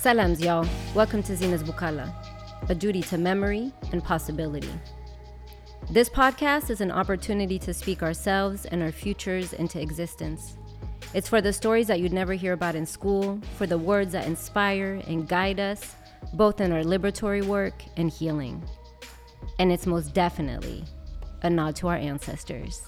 Salams, y'all. Welcome to Zina's Buqalah, a duty to memory and possibility. This podcast is an opportunity to speak ourselves and our futures into existence. It's for the stories that you'd never hear about in school, for the words that inspire and guide us, both in our liberatory work and healing. And it's most definitely a nod to our ancestors.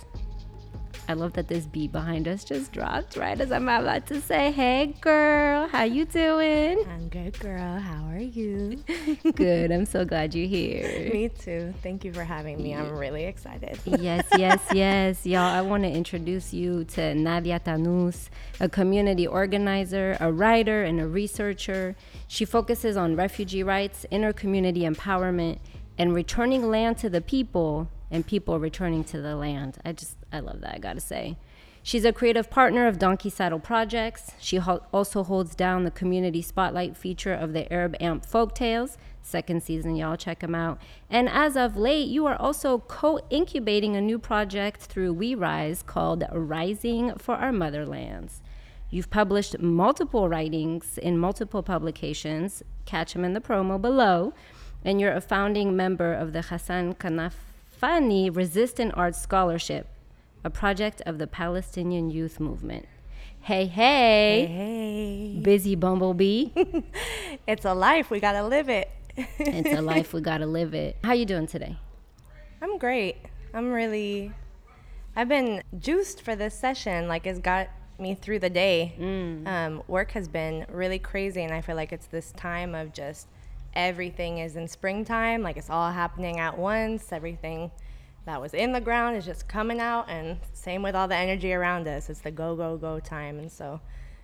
I love that this beat behind us just dropped right as I'm about to say, "Hey, girl, how you doing?" I'm good, girl. How are you? good. I'm so glad you're here. me too. Thank you for having me. I'm really excited. yes, yes, yes, y'all. I want to introduce you to Nadya Tannous, a community organizer, a writer, and a researcher. She focuses on refugee rights, inner community empowerment, and returning land to the people and people returning to the land. I just, I love that, I gotta say. She's a creative partner of Donkeysaddle Projects. She ho- also holds down the community spotlight feature of the Arab Amp Folktales. Second season, y'all check them out. And as of late, you are also co incubating a new project through We Rise called Rising for Our Motherlands. You've published multiple writings in multiple publications. Catch them in the promo below. And you're a founding member of the Ghassan Kanaf Fani Resistance Arts Scholarship, a project of the Palestinian Youth Movement. Hey, hey. Hey, hey. Busy bumblebee. it's a life. We got to live it. it's a life. We got to live it. How you doing today? I'm great. I'm really I've been juiced for this session. Like it's got me through the day. Mm. Um, work has been really crazy and I feel like it's this time of just everything is in springtime, like it's all happening at once. Everything that was in the ground is just coming out, and same with all the energy around us. It's the go, go, go time. And so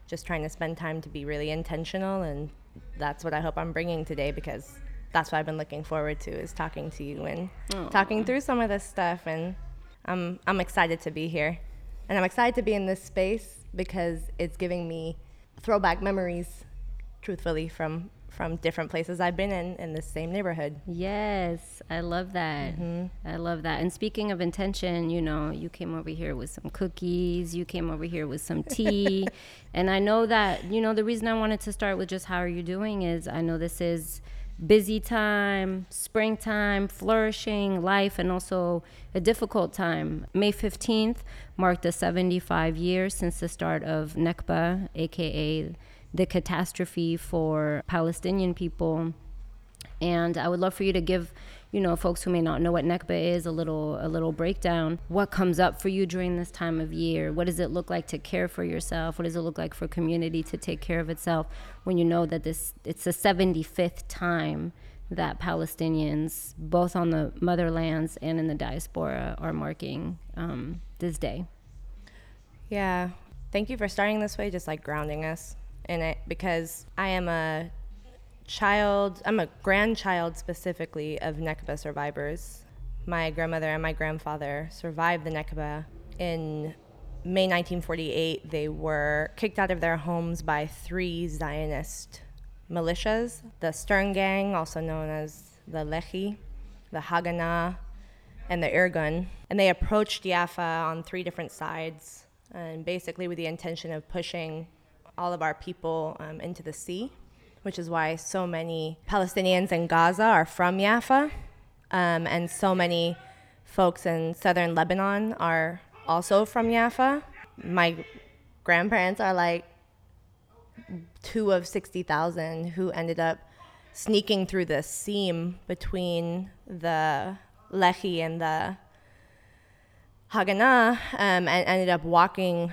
just trying to spend time to be really intentional. And that's what I hope I'm bringing today because that's what I've been looking forward to is talking to you and Aww. talking through some of this stuff. And I'm, I'm excited to be here. And I'm excited to be in this space because it's giving me throwback memories, truthfully, from from different places I've been in in the same neighborhood. Yes, I love that. Mm-hmm. I love that. And speaking of intention, you know, you came over here with some cookies, you came over here with some tea. and I know that, you know, the reason I wanted to start with just how are you doing is I know this is busy time, springtime, flourishing life, and also a difficult time. May 15th marked the 75 years since the start of Nakba, aka the catastrophe for Palestinian people. And I would love for you to give, you know, folks who may not know what Nakba is, a little a little breakdown. What comes up for you during this time of year? What does it look like to care for yourself? What does it look like for community to take care of itself when you know that this it's the 75th time that Palestinians, both on the motherlands and in the diaspora, are marking um, this day? Yeah. Thank you for starting this way, just like grounding us in it because I am a child, I'm a grandchild specifically of Nakba survivors. My grandmother and my grandfather survived the Nakba. In May 1948, they were kicked out of their homes by three Zionist militias the Stern Gang, also known as the Lehi, the Haganah, and the Irgun. And they approached Jaffa on three different sides, and basically with the intention of pushing all of our people um, into the sea, which is why so many Palestinians in Gaza are from Jaffa, um, and so many folks in southern Lebanon are also from Jaffa. My grandparents are like two of 60,000 who ended up sneaking through the seam between the Lehi and the Haganah um, and ended up walking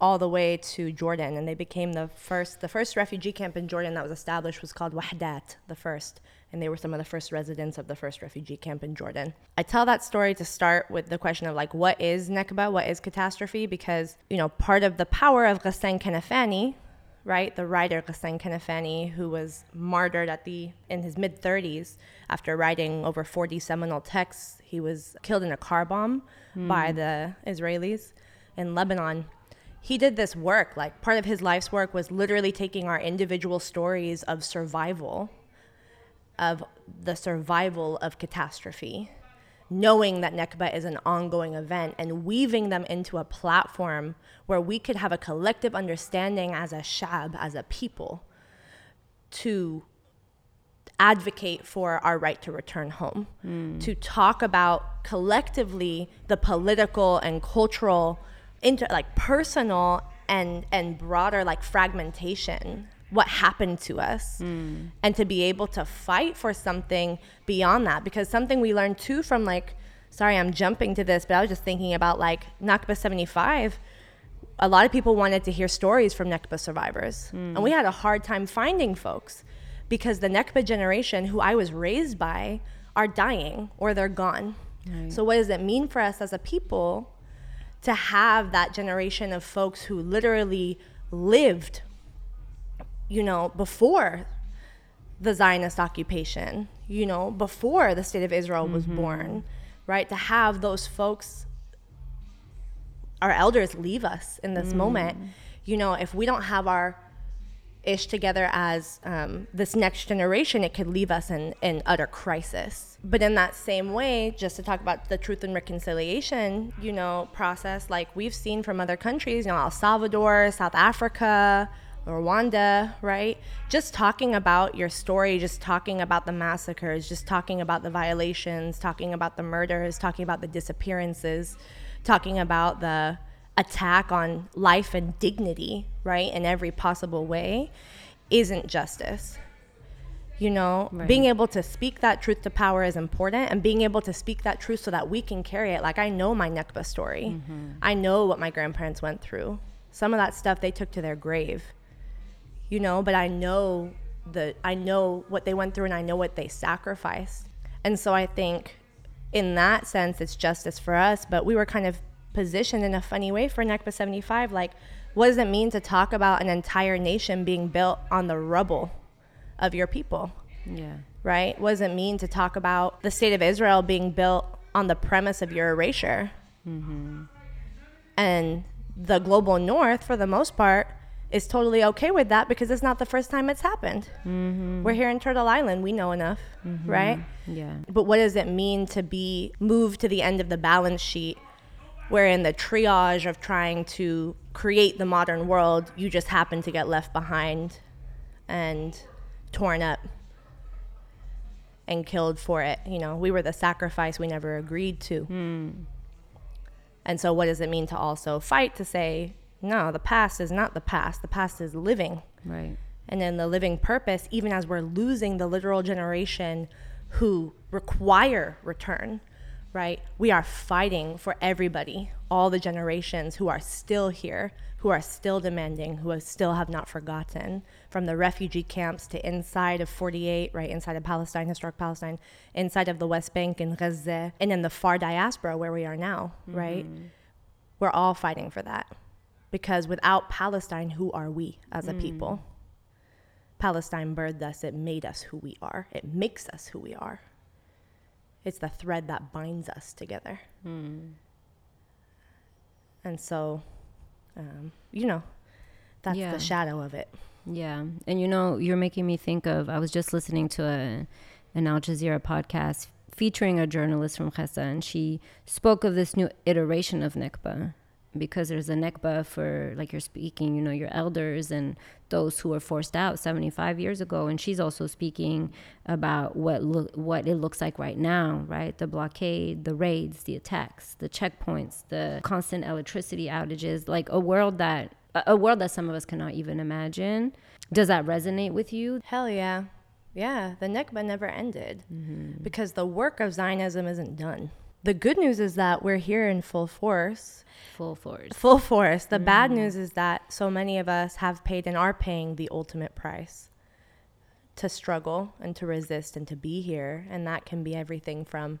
all the way to Jordan, and they became the first. The first refugee camp in Jordan that was established was called Wahdat, the first, and they were some of the first residents of the first refugee camp in Jordan. I tell that story to start with the question of like, what is Nakba? What is catastrophe? Because you know, part of the power of Ghassan Kanafani, right, the writer Ghassan Kanafani, who was martyred at the in his mid 30s after writing over 40 seminal texts, he was killed in a car bomb mm. by the Israelis in Lebanon he did this work like part of his life's work was literally taking our individual stories of survival of the survival of catastrophe knowing that Nakba is an ongoing event and weaving them into a platform where we could have a collective understanding as a shab, as a people, to advocate for our right to return home, hmm. to talk about collectively the political and cultural, inter, like personal and and broader like fragmentation, what happened to us, hmm. and to be able to fight for something beyond that, because something we learned too from like, sorry, I'm jumping to this, but I was just thinking about like Nakba 75 a lot of people wanted to hear stories from Nakba survivors. Hmm. And we had a hard time finding folks because the Nakba generation, who I was raised by, are dying or they're gone. So, what does it mean for us as a people to have that generation of folks who literally lived, you know, before the Zionist occupation, you know, before the state of Israel was mm-hmm. born, right? To have those folks our elders leave us in this mm. moment, you know, if we don't have our ish together as um, this next generation, it could leave us in, in utter crisis. But in that same way, just to talk about the truth and reconciliation, you know, process, like we've seen from other countries, you know, El Salvador, South Africa, Rwanda, right? Just talking about your story, just talking about the massacres, just talking about the violations, talking about the murders, talking about the disappearances, talking about the attack on life and dignity, right, in every possible way, isn't justice. You know, Right. being able to speak that truth to power is important, and being able to speak that truth so that we can carry it. Like, I know my Nakba story, mm-hmm. I know what my grandparents went through. Some of that stuff they took to their grave, you know, but I know the I know what they went through and I know what they sacrificed. And so I think in that sense it's justice for us, but we were kind of positioned in a funny way for Nakba 75 like what does it mean to talk about an entire nation being built on the rubble of your people? Yeah. right? What does it mean to talk about the state of Israel being built on the premise of your erasure? Mm-hmm. And the global north, for the most part, is totally okay with that because it's not the first time it's happened. Mm-hmm. We're here in Turtle Island. We know enough, mm-hmm. right? Yeah. But what does it mean to be moved to the end of the balance sheet where in the triage of trying to create the modern world, you just happen to get left behind and torn up and killed for it. You know, we were the sacrifice we never agreed to. Hmm. And so, what does it mean to also fight to say, no, the past is not the past, the past is living Right. and then the living purpose, even as we're losing the literal generation who require return, right? We are fighting for everybody, all the generations who are still here, who are still demanding, who have still have not forgotten, from the refugee camps to inside of 48, right, inside of Palestine, historic Palestine, inside of the West Bank and Gaza, and in the far diaspora where we are now, right? Mm-hmm. We're all fighting for that. Because without Palestine, who are we as a mm. people? Palestine birthed us, it made us who we are, it makes us who we are. It's the thread that binds us together. And so, um, you know, that's Yeah. the shadow of it. Yeah. And you know, you're making me think of I was just listening to a an Al Jazeera podcast featuring a journalist from Gaza and she spoke of this new iteration of Nakba because there's a Nakba for like you're speaking, you know, your elders and those who were forced out 75 years ago and she's also speaking about what look what it looks like right now, right? The blockade, the raids, the attacks, the checkpoints, the constant electricity outages, like a world that a- world that some of us cannot even imagine. Does that resonate with you? Hell yeah. Yeah, the Nakba never ended mm-hmm. because the work of Zionism isn't done. The good news is that we're here in full force. Full force. Full force. The bad mm-hmm. news is that so many of us have paid and are paying the ultimate price to struggle and to resist and to be here. And that can be everything from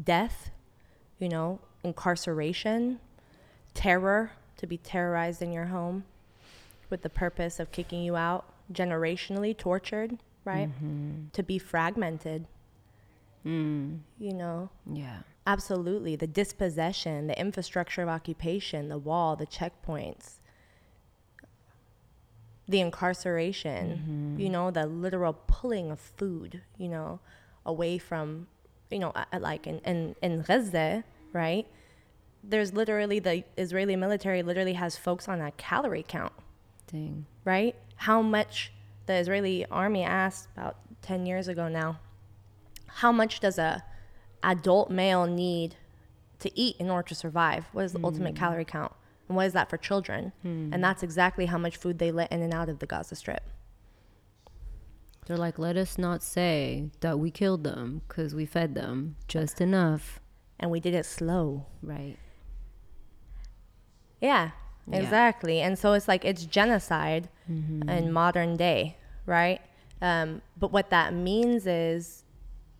death, you know, incarceration, terror, to be terrorized in your home with the purpose of kicking you out, generationally tortured, right? Mm-hmm. To be fragmented, Mm, you know, yeah. Absolutely. The dispossession, the infrastructure of occupation, the wall, the checkpoints, the incarceration, you know, the literal pulling of food, you know, away from, you know, like in, in, in Gaza, right? There's literally the Israeli military literally has folks on a calorie count Dang. right? How much the Israeli army asked about 10 years ago now, how much does a adult male need to eat in order to survive? What is the ultimate calorie count? And what is that for children? And that's exactly how much food they let in and out of the Gaza Strip. They're like, let us not say that we killed them because we fed them just enough. And we did it slow. Right. Yeah, Yeah. exactly. And so it's like it's genocide Mm-hmm. in modern day, right? Um, but what that means is,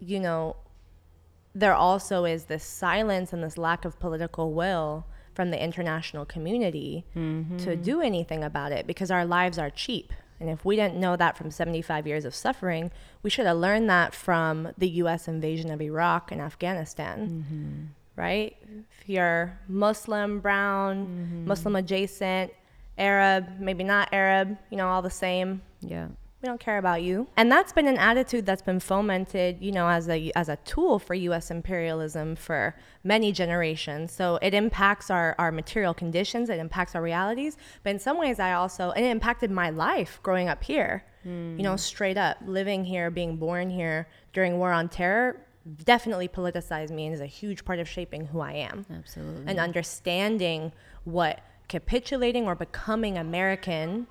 you know, there also is this silence and this lack of political will from the international community Mm-hmm. to do anything about it because our lives are cheap. And if we didn't know that from 75 years of suffering, we should have learned that from the US invasion of Iraq and Afghanistan right? If you're Muslim, brown, Muslim adjacent, Arab, maybe not Arab, you know, all the same. Yeah. We don't care about you. And that's been an attitude that's been fomented, you know, as a as a tool for US imperialism for many generations. So it impacts our, our material conditions, it impacts our realities. But in some ways I also and it impacted my life growing up here. Hmm. You know, straight up, living here, being born here during war on terror definitely politicized me and is a huge part of shaping who I am Absolutely. and understanding what capitulating or becoming American,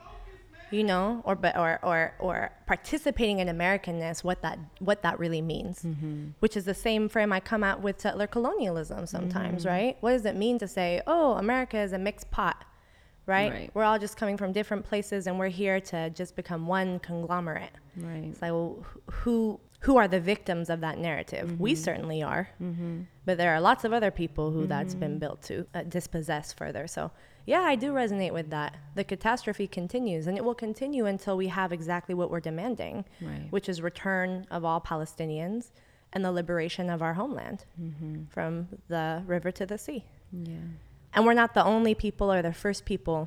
you know, or but or or or participating in Americanness, what that what that really means, which is the same frame I come at with settler colonialism sometimes, right? What does it mean to say, oh, America is a mixed pot? Right? Right. We're all just coming from different places and we're here to just become one conglomerate. right. It's like, well, who who are the victims of that narrative? We Mm-hmm. certainly are, but there are lots of other people who that's been built to uh, dispossess further. So, yeah, I do resonate with that. The catastrophe continues, and it will continue until we have exactly what we're demanding, Right. which is return of all Palestinians and the liberation of our homeland Mm-hmm. from the river to the sea. Yeah. And we're not the only people or the first people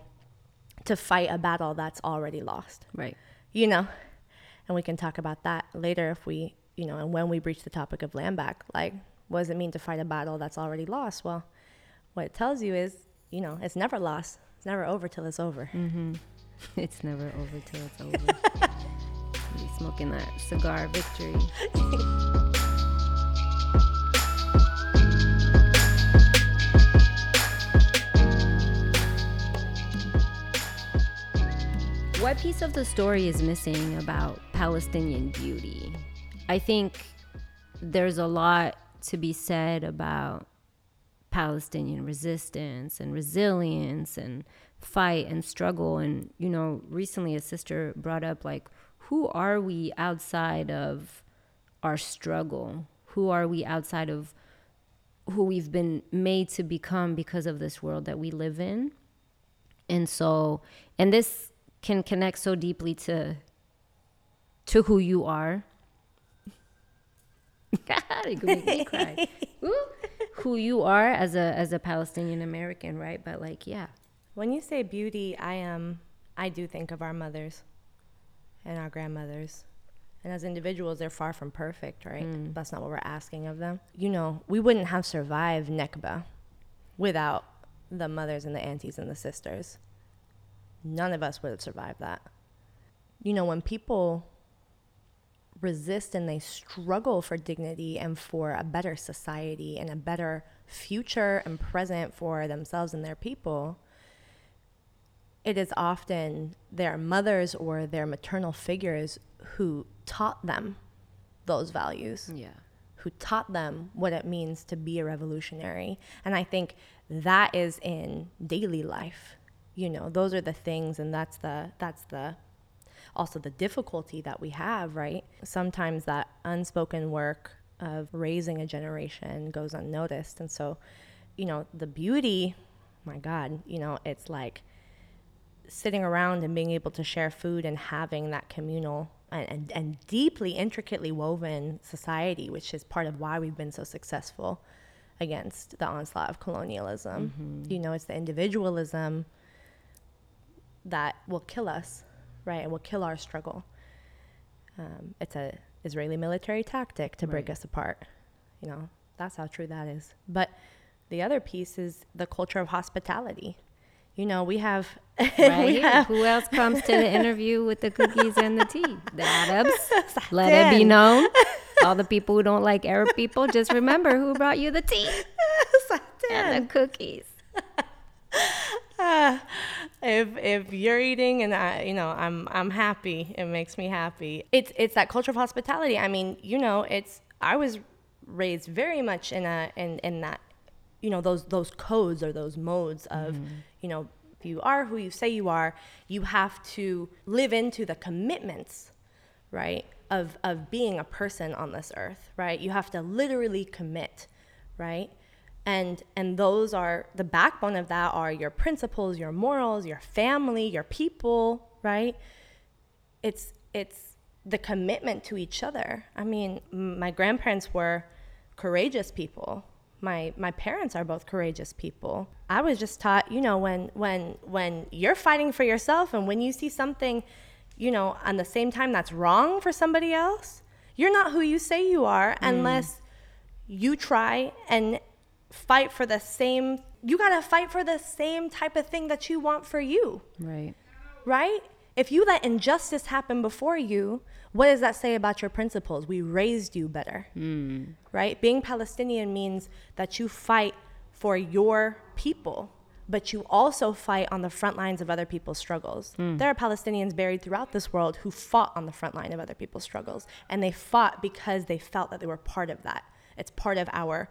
to fight a battle that's already lost Right. you know and we can talk about that later if we you know and when we breach the topic of land back like what does it mean to fight a battle that's already lost well what it tells you is you know it's never lost it's never over till it's over Mm-hmm. It's never over till it's over. Be smoking that cigar victory. What piece of the story is missing about Palestinian beauty? I think there's a lot to be said about Palestinian resistance and resilience and fight and struggle. And, you know, recently a sister brought up, like, who are we outside of our struggle? Who are we outside of who we've been made to become because of this world that we live in? And so, and this can connect so deeply to to who you are. it could make me cry. Ooh. who you are as a as a Palestinian American, right? But like, yeah, when you say beauty i am i do think of our mothers and our grandmothers and as individuals they're far from perfect right mm. that's not what we're asking of them you know we wouldn't have survived Nakba without the mothers and the aunties and the sisters none of us would have survived that you know when people resist and they struggle for dignity and for a better society and a better future and present for themselves and their people it is often their mothers or their maternal figures who taught them those values yeah, who taught them what it means to be a revolutionary. And I think that is in daily life. You know, those are the things and that's the that's the also the difficulty that we have, right? Sometimes that unspoken work of raising a generation goes unnoticed. And so, you know, the beauty, my God, you know, it's like sitting around and being able to share food and having that communal and, and, and deeply intricately woven society, which is part of why we've been so successful against the onslaught of colonialism. Mm-hmm. You know, it's the individualism that will kill us, right, and will kill our struggle. Um, it's a Israeli military tactic to break Right. us apart. You know, that's how true that is. But the other piece is the culture of hospitality You know, we have. Right we have Who else comes to the interview with the cookies and the tea? The Arabs. Let it be known. All the people who don't like Arab people, just remember who brought you the tea and the cookies. If if you're eating and I, you know, I'm I'm happy. It makes me happy. It's it's that culture of hospitality. I mean, you know, it's I was raised very much in a in in that, you know, those those codes or those modes of, mm-hmm. you know, if you are who you say you are, you have to live into the commitments, right? Of of being a person on this earth, right? You have to literally commit, right? And and those are the backbone of that are your principles your morals your family your people right? It's it's the commitment to each other. I mean my grandparents were courageous people. My my parents are both courageous people. I was just taught you know when when when you're fighting for yourself and when you see something you know on the same time that's wrong for somebody else you're not who you say you are mm. unless you try and fight for the same you got to fight for the same type of thing that you want for you. Right. right? If you let injustice happen before you what does that say about your principles? We raised you better. Hmm. Right? Being palestinian means that you fight for your people but you also fight on the front lines of other people's struggles. Hmm. There are Palestinians buried throughout this world who fought on the front line of other people's struggles, and they fought because they felt that they were part of that. It's part of our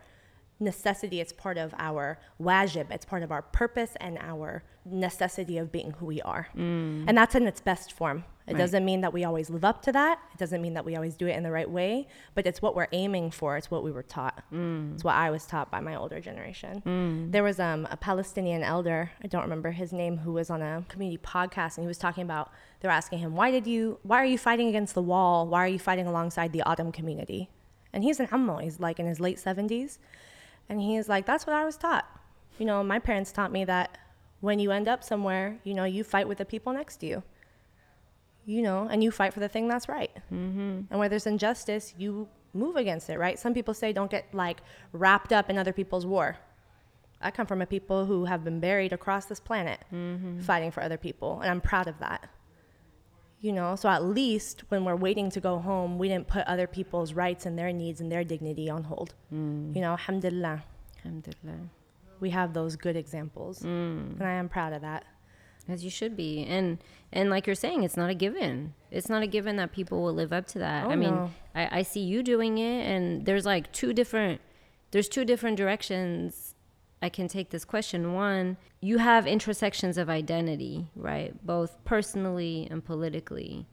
necessity, it's part of our wajib, it's part of our purpose and our necessity of being who we are. Mm. And that's in its best form. It Right. doesn't mean that we always live up to that. It doesn't mean that we always do it in the right way, but it's what we're aiming for. It's what we were taught. Mm. It's what I was taught by my older generation. Mm. There was um, a Palestinian elder, I don't remember his name, who was on a community podcast and he was talking about, they were asking him, why did you, why are you fighting against the wall? Why are you fighting alongside the Adam community? And he's an Ammo, he's like in his late 70s. And he's like, that's what I was taught. You know, my parents taught me that when you end up somewhere, you know, you fight with the people next to you. You know, and you fight for the thing that's right. Mm-hmm. And where there's injustice, you move against it, right? Some people say don't get like wrapped up in other people's war. I come from a people who have been buried across this planet fighting for other people, and I'm proud of that. You know, so at least when we're waiting to go home, we didn't put other people's rights and their needs and their dignity on hold. Mm. You know, alhamdulillah, Alhamdulillah. we have those good examples, mm. and I am proud of that. As you should be. And and like you're saying, it's not a given. It's not a given that people will live up to that. Oh, I mean, no. I, I see you doing it and there's like two different there's two different directions I can take this question. One, you have intersections of identity, right? Both personally and politically.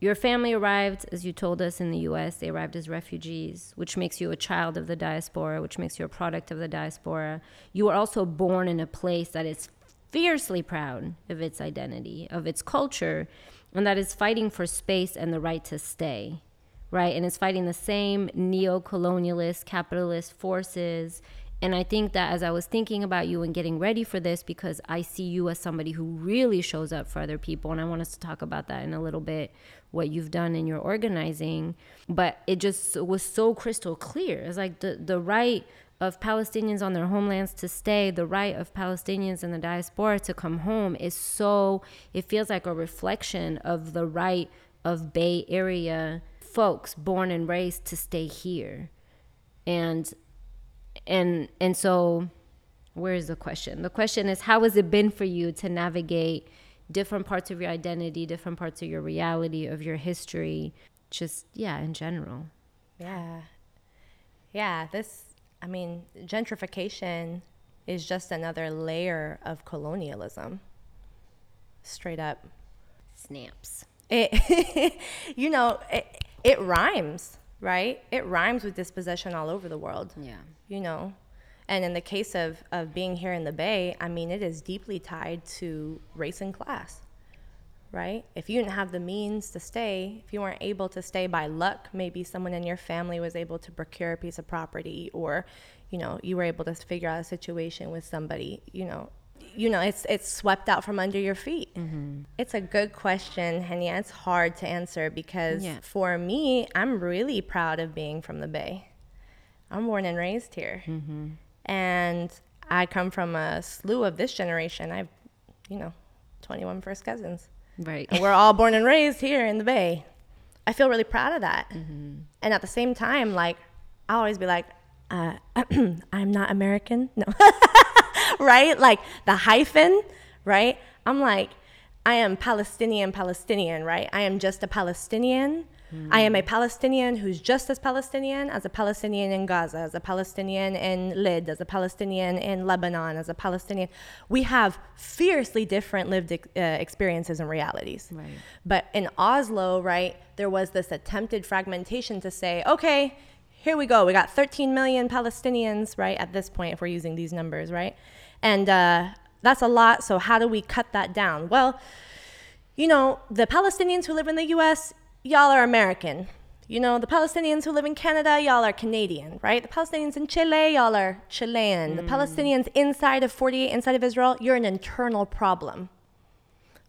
Your family arrived, as you told us, in the US. They arrived as refugees, which makes you a child of the diaspora, which makes you a product of the diaspora. You were also born in a place that is fiercely proud of its identity, of its culture, and that is fighting for space and the right to stay, right? And is fighting the same neo colonialist, capitalist forces. And I think that as I was thinking about you and getting ready for this, because I see you as somebody who really shows up for other people, and I want us to talk about that in a little bit, what you've done in your organizing. But it just was so crystal clear. It's like the, the right of Palestinians on their homelands to stay, the right of Palestinians in the diaspora to come home is so, it feels like a reflection of the right of Bay Area folks born and raised to stay here. And and and so where's the question? The question is how has it been for you to navigate different parts of your identity, different parts of your reality, of your history, just yeah, in general. Yeah. Yeah, this, I mean, gentrification is just another layer of colonialism. Straight up. Snaps. It, you know, it, it rhymes, right? It rhymes with dispossession all over the world. Yeah. you know and in the case of, of being here in the bay i mean it is deeply tied to race and class right if you didn't have the means to stay if you weren't able to stay by luck maybe someone in your family was able to procure a piece of property or you know you were able to figure out a situation with somebody you know you know it's it's swept out from under your feet mm-hmm. it's a good question and yeah it's hard to answer because Yeah. for me i'm really proud of being from the bay I'm born and raised here. Mm-hmm. And I come from a slew of this generation. I've, you know, 21 first cousins. Right. And we're all born and raised here in the Bay. I feel really proud of that. Mm-hmm. And at the same time, like, I always be like, uh, I'm not American. No. right? Like the hyphen, right? I'm like, I am Palestinian, Palestinian, right? I am just a Palestinian. I am a Palestinian who's just as Palestinian as a Palestinian in Gaza, as a Palestinian in Lydd, as a Palestinian in Lebanon, as a Palestinian. We have fiercely different lived ex- uh, experiences and realities. Right. But in Oslo, right, there was this attempted fragmentation to say, okay, here we go. We got 13 million Palestinians, right, at this point, if we're using these numbers, right? And uh, that's a lot. So, how do we cut that down? Well, you know, the Palestinians who live in the US, y'all are American. You know, the Palestinians who live in Canada, y'all are Canadian, right? The Palestinians in Chile, y'all are Chilean. The Palestinians inside of 48, inside of Israel, you're an internal problem,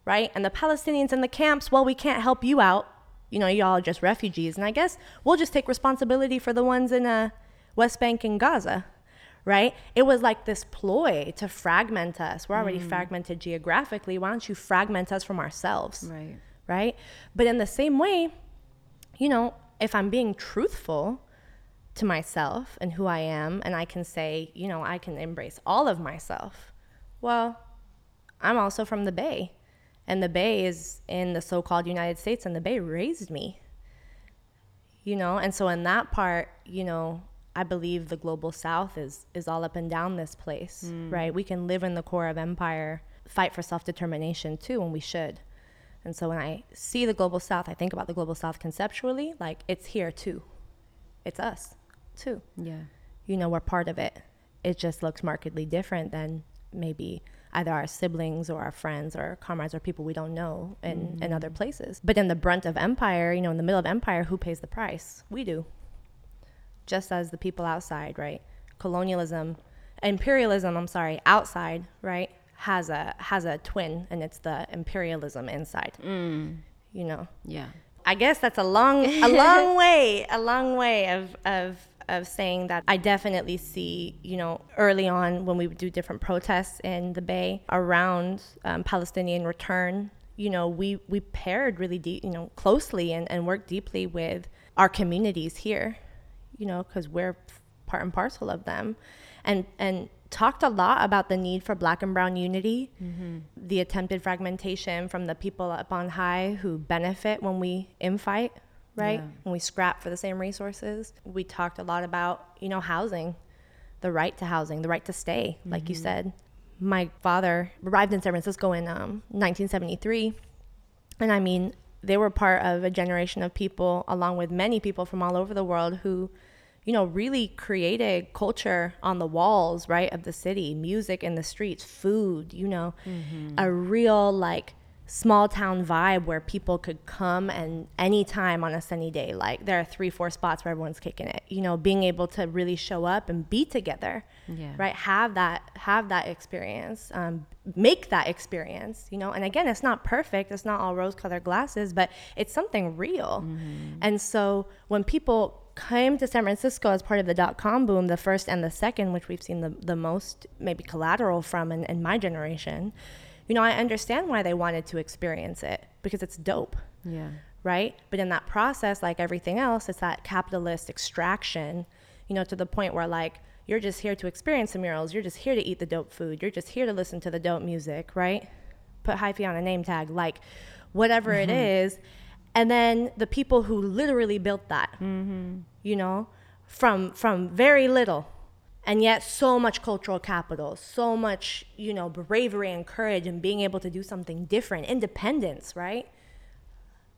right? And the Palestinians in the camps, well, we can't help you out. You know, y'all are just refugees. And I guess we'll just take responsibility for the ones in uh, West Bank and Gaza, right? It was like this ploy to fragment us. We're already fragmented geographically. Why don't you fragment us from ourselves? Right. right? But in the same way, you know, if I'm being truthful to myself and who I am, and I can say, you know, I can embrace all of myself, well, I'm also from the Bay. And the Bay is in the so called United States, and the Bay raised me. You know, and so in that part, you know, I believe the global south is is all up and down this place, mm. right? We can live in the core of empire, fight for self-determination too, and we should. And so when I see the global south, I think about the global south conceptually, like it's here too. It's us too. Yeah. You know, we're part of it. It just looks markedly different than maybe either our siblings or our friends or comrades or people we don't know in, in mm-hmm. other places. But in the brunt of empire, you know, in the middle of empire, who pays the price? We do. Just as the people outside, right? Colonialism, imperialism, I'm sorry, outside, right? Has a has a twin and it's the imperialism inside. Mm. You know. Yeah. I guess that's a long, a long way, a long way of, of, of saying that I definitely see, you know, early on when we would do different protests in the Bay around um, Palestinian return, you know, we, we paired really deep, you know, closely and, and worked deeply with our communities here, you know, because we're part and parcel of them. And, and talked a lot about the need for black and brown unity, the attempted fragmentation from the people up on high who benefit when we infight, right? Yeah. When we scrap for the same resources. We talked a lot about, you know, housing, the right to housing, the right to stay, like you said. My father arrived in San Francisco in um, 1973. And I mean, they were part of a generation of people, along with many people from all over the world, who, you know, really created culture on the walls, right, of the city, music in the streets, food, you know, a real like small town vibe where people could come and anytime on a sunny day, like there are three, four spots where everyone's kicking it, you know, being able to really show up and be together Yeah. right? Have that have that experience um, make that experience you know? And again it's not perfect it's not all rose colored glasses but it's something real. And so when people came to san francisco as part of the dot-com boom the first and the second which we've seen the, the most maybe collateral from in, in my generation you know i understand why they wanted to experience it because it's dope Yeah. right? But in that process, like everything else, it's that capitalist extraction, you know, to the point where like you're just here to experience the murals, you're just here to eat the dope food, you're just here to listen to the dope music, right? Put hyphy on a name tag, like whatever it mm-hmm. is. And then the people who literally built that, mm-hmm. you know, from from very little, and yet so much cultural capital, so much, you know, bravery and courage and being able to do something different, independence, right?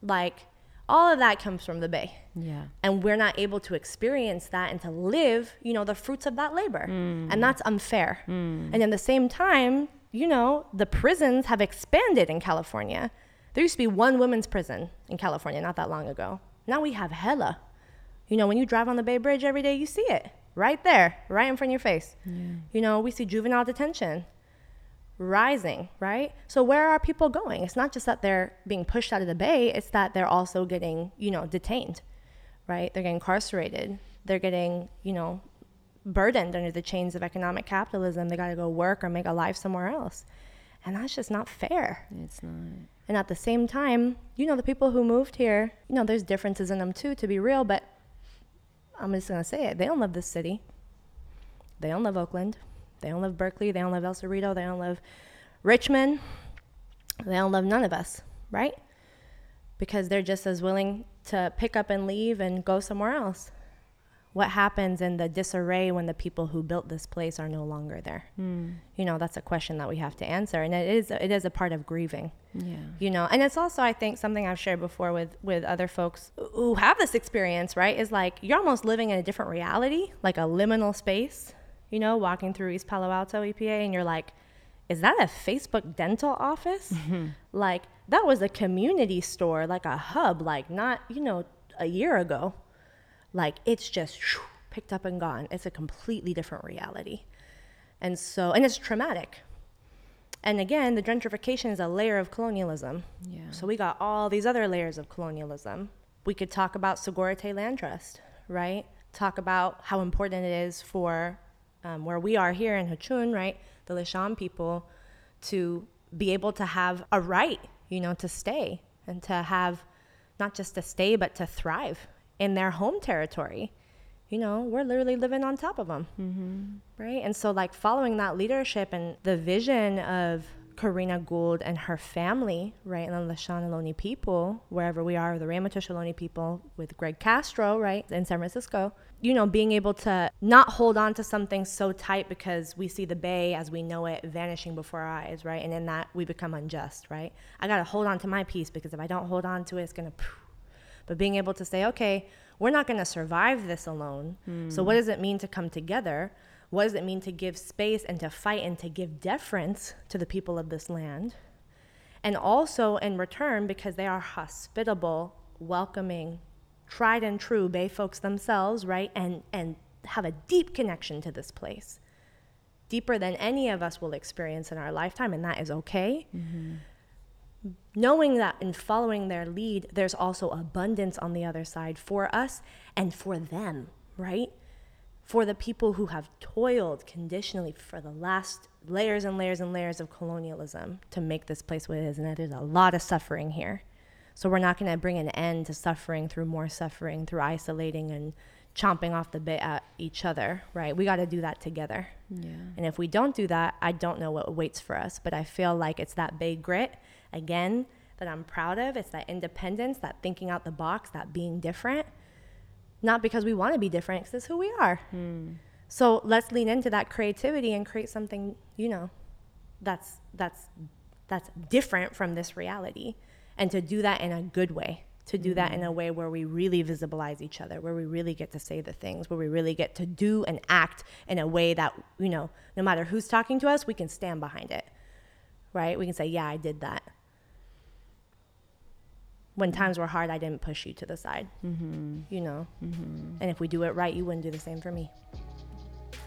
Like all of that comes from the bay. Yeah. And we're not able to experience that and to live, you know, the fruits of that labor. Mm. And that's unfair. Mm. And in the same time, you know, the prisons have expanded in California. There used to be one women's prison in California not that long ago. Now we have hella. You know, when you drive on the Bay Bridge every day, you see it right there, right in front of your face. You know, we see juvenile detention rising, right? So where are people going? It's not just that they're being pushed out of the bay, it's that they're also getting, you know, detained, right? They're getting incarcerated. They're getting, you know, burdened under the chains of economic capitalism. They got to go work or make a life somewhere else. And that's just not fair. It's not. And at the same time, you know, the people who moved here, you know, there's differences in them too, to be real, but I'm just to say it. They don't love this city. They don't love Oakland. They don't love Berkeley. They don't love El Cerrito. They don't love Richmond. They don't love none of us, right? Because they're just as willing to pick up and leave and go somewhere else. What happens in the disarray when the people who built this place are no longer there? Mm. You know, that's a question that we have to answer, and it is it is a part of grieving. Yeah. You know, and it's also I think something I've shared before with with other folks who have this experience. Right, is like you're almost living in a different reality, like a liminal space. You know, walking through East Palo Alto EPA, and you're like, is that a Facebook dental office? Like that was a community store, like a hub, like not, you know, a year ago. Like it's just picked up and gone. It's a completely different reality. And so, and it's traumatic. And again, the gentrification is a layer of colonialism. Yeah. So we got all these other layers of colonialism. We could talk about Sogorea Te' Land Trust, right? Talk about how important it is for um, where we are here in Huichin, right? The Lisjan people to be able to have a right, you know, to stay and to have not just to stay, but to thrive in their home territory. You know, we're literally living on top of them, mm-hmm. right? And so, like, following that leadership and the vision of Corrina Gould and her family, right, and the Lisjan people, wherever we are, the Ramaytush Ohlone people with Greg Castro, right, in San Francisco, you know, being able to not hold on to something so tight because we see the bay as we know it vanishing before our eyes, right? And in that, we become unjust, right? I got to hold on to my piece because if I don't hold on to it, it's going to. But being able to say, okay, we're not going to survive this alone. So, what does it mean to come together? What does it mean to give space and to fight and to give deference to the people of this land? And also, in return, because they are hospitable, welcoming, tried and true Bay folks themselves, right? And, and have a deep connection to this place, deeper than any of us will experience in our lifetime, and that is okay. Mm-hmm. Knowing that in following their lead, there's also abundance on the other side for us and for them, right? For the people who have toiled conditionally for the last layers and layers and layers of colonialism to make this place what it is. And there's a lot of suffering here. So we're not going to bring an end to suffering through more suffering, through isolating and chomping off the bit at each other, right? We got to do that together. Yeah. And if we don't do that, I don't know what awaits for us. But I feel like it's that big grit, again, that I'm proud of. It's that independence, that thinking out the box, that being different. Not because we want to be different, because it's who we are. Hmm. So let's lean into that creativity and create something, you know, that's that's that's different from this reality. And to do that in a good way. To do that in hmm. a way where we really visibilize each other, where we really get to say the things, where we really get to do and act in a way that, you know, no matter who's talking to us, we can stand behind it. Right? We can say, Yeah, I did that. When times were hard, I didn't push you to the side. Mm-hmm. You know? And if we do it right, you wouldn't do the same for me.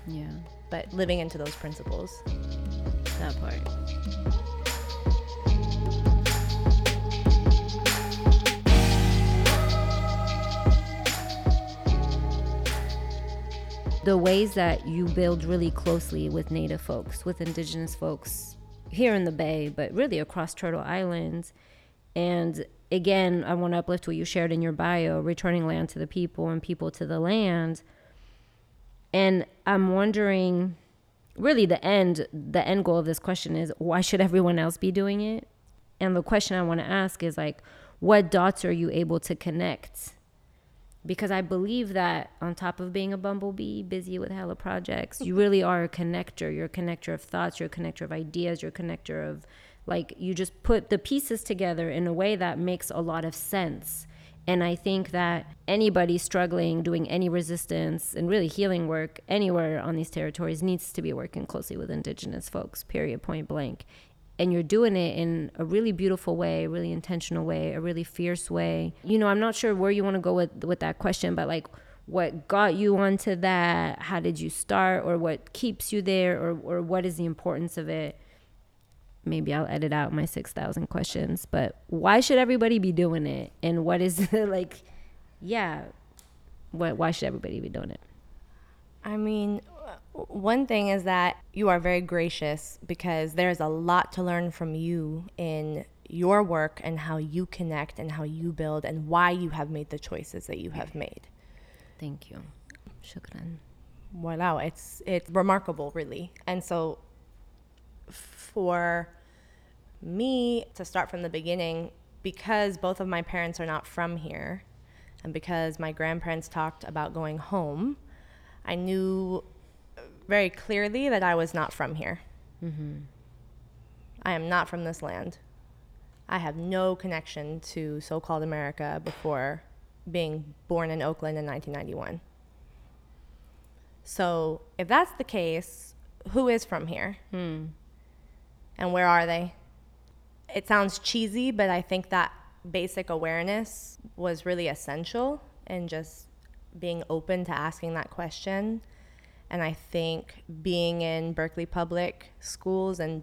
Yeah. But living into those principles. That part. The ways that you build really closely with Native folks, with Indigenous folks here in the Bay, but really across Turtle Island. And again, I want to uplift what you shared in your bio returning land to the people and people to the land. And I'm wondering really the end the end goal of this question is why should everyone else be doing it? And the question I want to ask is like what dots are you able to connect? Because I believe that on top of being a bumblebee, busy with hella projects, you really are a connector. You're a connector of thoughts, you're a connector of ideas, you're a connector of like you just put the pieces together in a way that makes a lot of sense. And I think that anybody struggling, doing any resistance and really healing work anywhere on these territories needs to be working closely with Indigenous folks, period, point blank. And you're doing it in a really beautiful way, a really intentional way, a really fierce way. You know, I'm not sure where you want to go with, with that question, but like what got you onto that? How did you start? Or what keeps you there? Or, or what is the importance of it? Maybe I'll edit out my 6,000 questions, but why should everybody be doing it? And what is like, yeah, what, why should everybody be doing it? I mean, one thing is that you are very gracious because there's a lot to learn from you in your work and how you connect and how you build and why you have made the choices that you have made. Thank you. Shukran. Wow, it's it's remarkable, really. And so, for me to start from the beginning, because both of my parents are not from here, and because my grandparents talked about going home, I knew very clearly that I was not from here. Mm-hmm. I am not from this land. I have no connection to so called America before being born in Oakland in 1991. So, if that's the case, who is from here? Hmm. And where are they? It sounds cheesy, but I think that basic awareness was really essential in just being open to asking that question. And I think being in Berkeley public schools and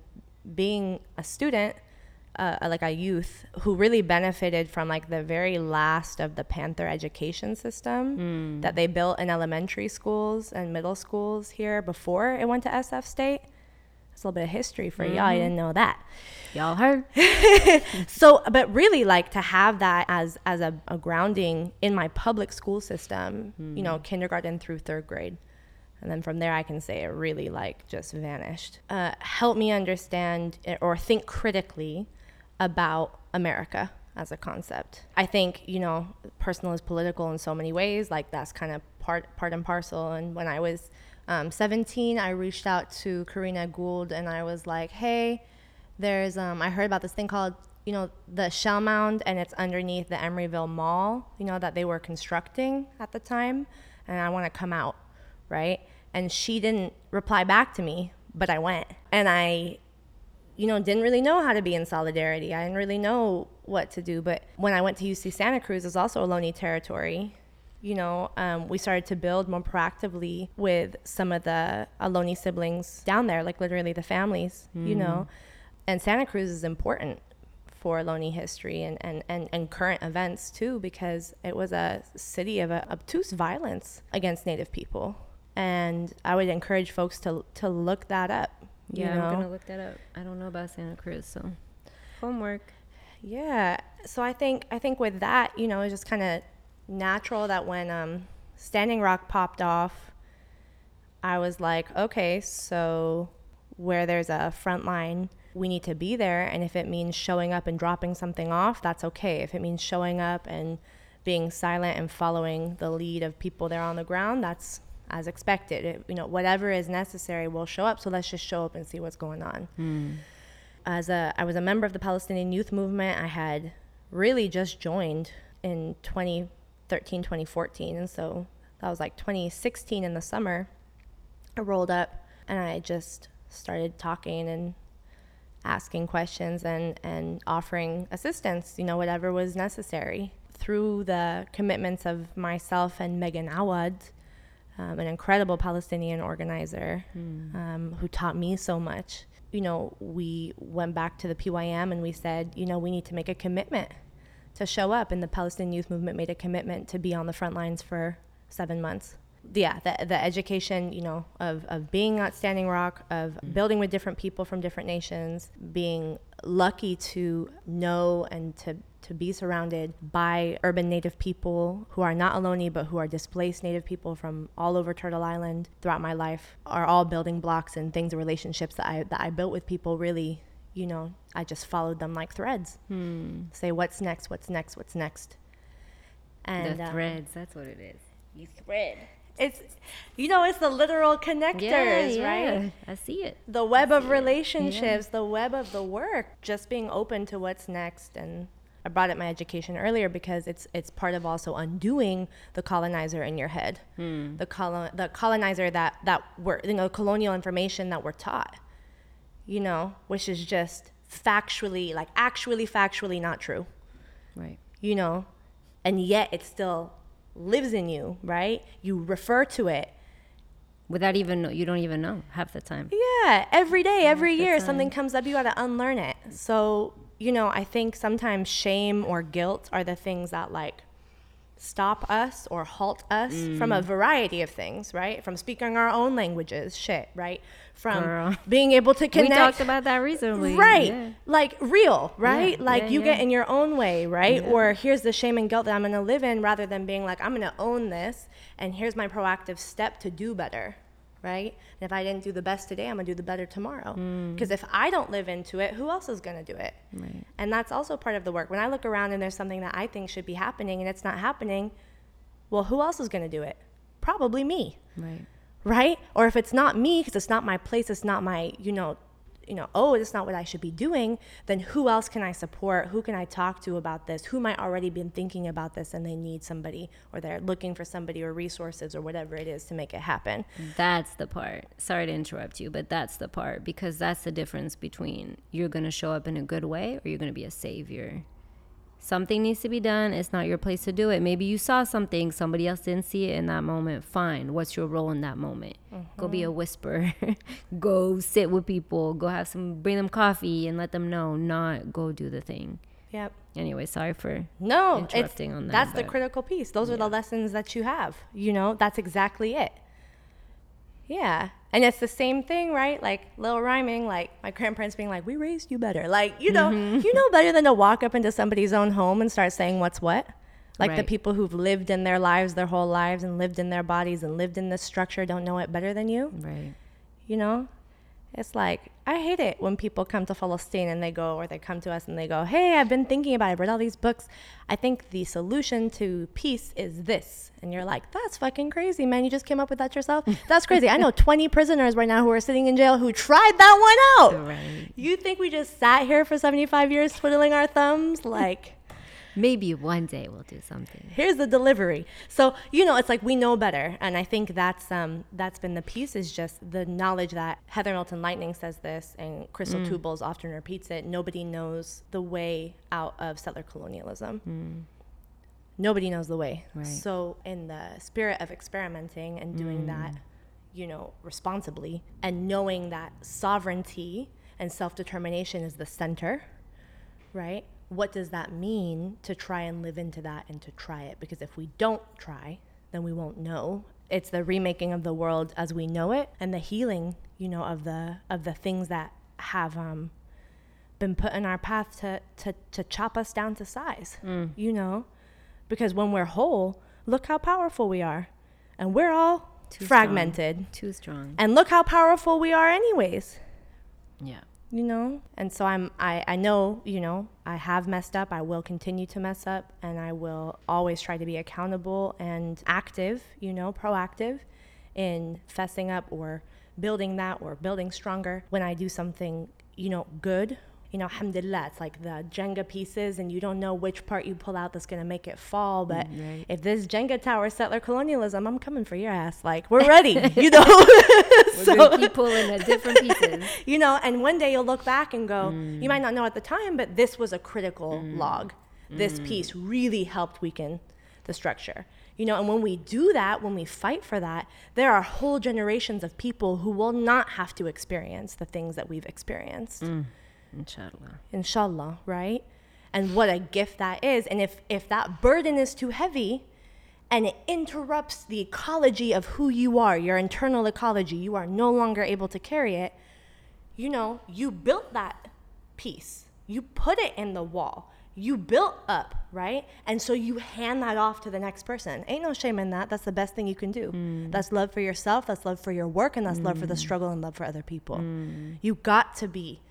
being a student uh, like a youth who really benefited from like the very last of the Panther education system mm. that they built in elementary schools and middle schools here before it went to SF State. It's a little bit of history for mm-hmm. y'all. I didn't know that. Y'all heard. so, but really, like to have that as as a, a grounding in my public school system. Mm. You know, hmm. kindergarten through third grade and then from there i can say it really like just vanished uh, help me understand or think critically about America as a concept. I think, you know, personal is political in so many ways. Like that's kind of part part and parcel. And when I was um, 17, I reached out to Corrina Gould and I was like, hey, there's um, I heard about this thing called you know the shell mound and it's underneath the Emeryville Mall. You know that they were constructing at the time, and I want to come out, right? And she didn't reply back to me, but I went and I you know, didn't really know how to be in solidarity. I didn't really know what to do. But when I went to UC Santa Cruz, it's also a Ohlone territory. You know, um, we started to build more proactively with some of the Ohlone siblings down there, like literally the families, mm. you know. And Santa Cruz is important for Ohlone history and, and, and, and current events too, because it was a city of a obtuse violence against Native people. And I would encourage folks to, to look that up yeah, know? I'm gonna look that up. I don't know about Santa Cruz, so homework. Yeah. So I think I think with that, you know, it's just kind of natural that when um, Standing Rock popped off, I was like, okay, so where there's a front line, we need to be there, and if it means showing up and dropping something off, that's okay. If it means showing up and being silent and following the lead of people there on the ground, that's as expected. It, you know, whatever is necessary we'll show up. So let's just show up and see what's going on. Mm. As a, I was a member of the Palestinian Youth Movement. I had really just joined in 2013, 2014, and so that was like 2016 in the summer. I rolled up and I just started talking and asking questions and, and offering assistance, you know, whatever was necessary. Through the commitments of myself and Megan Awad, um, an incredible Palestinian organizer mm. um, who taught me so much. You know, we went back to the PYM and we said, you know, we need to make a commitment to show up. And the Palestinian Youth Movement made a commitment to be on the front lines for seven months. Yeah, the, the education, you know, of, of being at Standing Rock, of mm. building with different people from different nations, being lucky to know and to to be surrounded by urban native people who are not Ohlone but who are displaced native people from all over Turtle Island throughout my life are all building blocks and things and relationships that I that I built with people really you know I just followed them like threads. Hmm. say what's next? What's next? What's next? And the um, threads um, that's what it is. You thread. It's you know it's the literal connectors yeah, yeah. right? I see it. The web of relationships yeah. the web of the work just being open to what's next. And I brought up my education earlier because it's it's part of also undoing the colonizer in your head, hmm. the colon the colonizer that that we're you know colonial information that we're taught, you know, which is just factually like actually factually not true, right? You know, and yet it still lives in you, right? You refer to it without even you don't even know half the time. Yeah, every day, every half year, something comes up. You got to unlearn it. So you know, I think sometimes shame or guilt are the things that like stop us or halt us from a mm. variety of things, right? From speaking our own languages, shit, right? From Girl. being able to connect. We talked about that recently. Right. Yeah. Like real, right? Yeah, like yeah, you get in your own way, right? Or here's the shame and guilt that I'm going to live in rather than being like, I'm going to own this and here's my proactive step to do better, right? And if I didn't do the best today, I'm to do the better tomorrow. Mm. Because if I don't live into it, who else is to do it? Right. And that's also part of the work. When I look around and there's something that I think should be happening and it's not happening, well, who else is to do it? Probably me Right. right? Or if it's not me because it's not my place, it's not my, you know, you know, oh, it's not what I should be doing, then who else can I support? Who can I talk to about this? Who might already been thinking about this and they need somebody or they're looking for somebody or resources or whatever it is to make it happen. That's the part. Sorry to interrupt you, but that's the part because that's the difference between you're going to show up in a good way or you're going to be a savior. Something needs to be done. It's not your place to do it. Maybe you saw something, somebody else didn't see it in that moment. Fine. What's your role in that moment? Go be a mm-hmm. whisper. go sit with people. Go have some, bring them coffee and let them know, not go do the thing. Yep. Anyway, sorry for No, interrupting on that, that's the critical piece. Those are the lessons that you have. You know, that's exactly it. Yeah. And it's the same thing, right? Like little rhyming, like my grandparents being like, We raised you better. Like, you know, Mm-hmm. you know better than to walk up into somebody's own home and start saying what's what. Like the people who've lived in their lives their whole lives and lived in their bodies and lived in this structure don't know it better than you. right. You know? It's like I hate it when people come to Palestine and they go or they come to us and they go, "Hey, I've been thinking about it. I've read all these books. I think the solution to peace is this." And you're like, "That's fucking crazy, man. You just came up with that yourself? That's crazy. I know 20 prisoners right now who are sitting in jail who tried that one out. Right. You think we just sat here for 75 years twiddling our thumbs like Maybe one day we'll do something. here's the delivery. So you know, it's like we know better, and I think that's um that's been the piece is just the knowledge that Heather Milton Lightning says this, and Crystal mm. Tubles often repeats it. Nobody knows the way out of settler colonialism. Mm. Nobody knows the way. Right. So in the spirit of experimenting and doing mm. that, you know, responsibly, and knowing that sovereignty and self determination is the center right? What does that mean to try and live into that and to try it? Because if we don't try, then we won't know. It's the remaking of the world as we know it and the healing, you know, of the of the things that have um, been put in our path to, to, to chop us down to size, you know? Because when we're whole, look how powerful we are. And we're all Too fragmented. Too strong. And look how powerful we are anyways Yeah. You know? And so i'm I, I know you know i have messed up. I will continue to mess up and i will always try to be accountable and active you know proactive in fessing up or building that or building stronger when i do something you know good you know alhamdulillah it's like the jenga pieces and you don't know which part you pull out that's going to make it fall but Right. if this jenga tower is settler colonialism i'm coming for your ass like we're ready you know We're gonna keep pulling at different pieces. you know and one day you'll look back and go Mm. you might not know at the time but this was a critical log this Mm. piece really helped weaken the structure you know and when we do that when we fight for that there are whole generations of people who will not have to experience the things that we've experienced Mm. Inshallah. inshallah right? And what a gift that is. And if if that burden is too heavy and it interrupts the ecology of who you are your internal ecology you are no longer able to carry it you know you built that piece. You put it in the wall. You built up right? And so you hand that off to the next person. Ain't no shame in that. That's the best thing you can do. Mm. That's love for yourself. That's love for your work. And that's love for the mm. struggle and love for other people. Mm. You got to be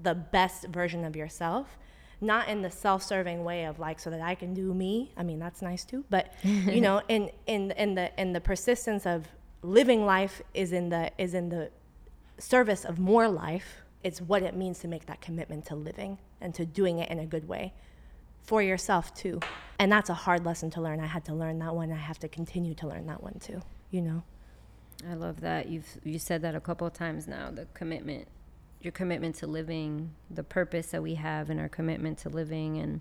the best version of yourself not in the self-serving way of like so that i can do me. I mean that's nice too but you know in in in the in the persistence of living life is in the is in the service of more life. It's what it means to make that commitment to living and to doing it in a good way for yourself too. And that's a hard lesson to learn. I had to learn that one. I have to continue to learn that one too you know? I love that. You've you said that a couple of times now. The commitment, your commitment to living, the purpose that we have, and our commitment to living. And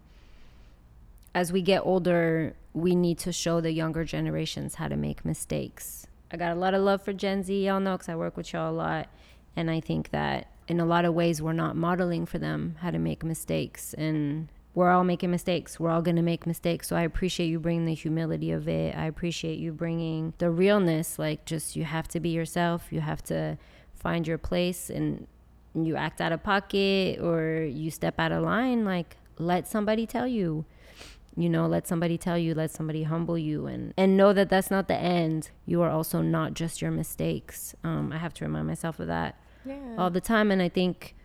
as we get older, we need to show the younger generations how to make mistakes. I got a lot of love for Gen Z, y'all know, because I work with y'all a lot, and I think that in a lot of ways we're not modeling for them how to make mistakes and we're all making mistakes. We're all going to make mistakes. So I appreciate you bringing the humility of it. I appreciate you bringing the realness. Like, just you have to be yourself. You have to find your place and you act out of pocket or you step out of line. Like, let somebody tell you. You know, let somebody tell you, let somebody humble you, and and know that that's not the end. You are also not just your mistakes. Um, I have to remind myself of that yeah. all the time, and I think,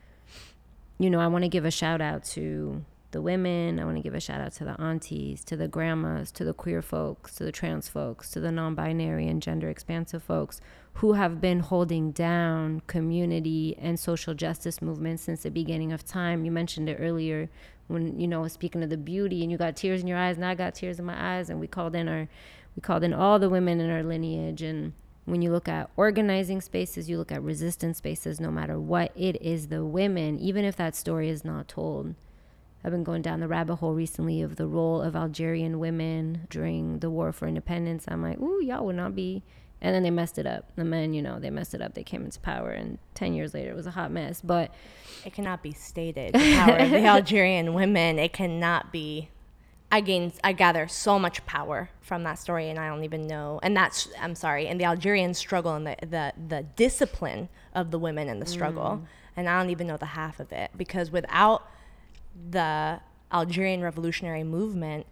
you know, I want to give a shout out to the women. I want to give a shout out to the aunties, to the grandmas, to the queer folks, to the trans folks, to the non binary and gender expansive folks who have been holding down community and social justice movements since the beginning of time. You mentioned it earlier when, you know, speaking of the beauty and you got tears in your eyes and I got tears in my eyes and we called in our we called in all the women in our lineage and when you look at organizing spaces, you look at resistance spaces, no matter what, it is the women, even if that story is not told I've been going down the rabbit hole recently of the role of Algerian women during the war for independence. I'm like, ooh, y'all would not be. And then they messed it up. The men, you know, they messed it up. They came into power, and 10 years later, it was a hot mess. But it cannot be stated. The power of the Algerian women, it cannot be. I gain, I gather so much power from that story, and I don't even know. And that's, I'm sorry, and the Algerian struggle and the the, the discipline of the women in the struggle, mm. and I don't even know the half of it because without the Algerian revolutionary movement,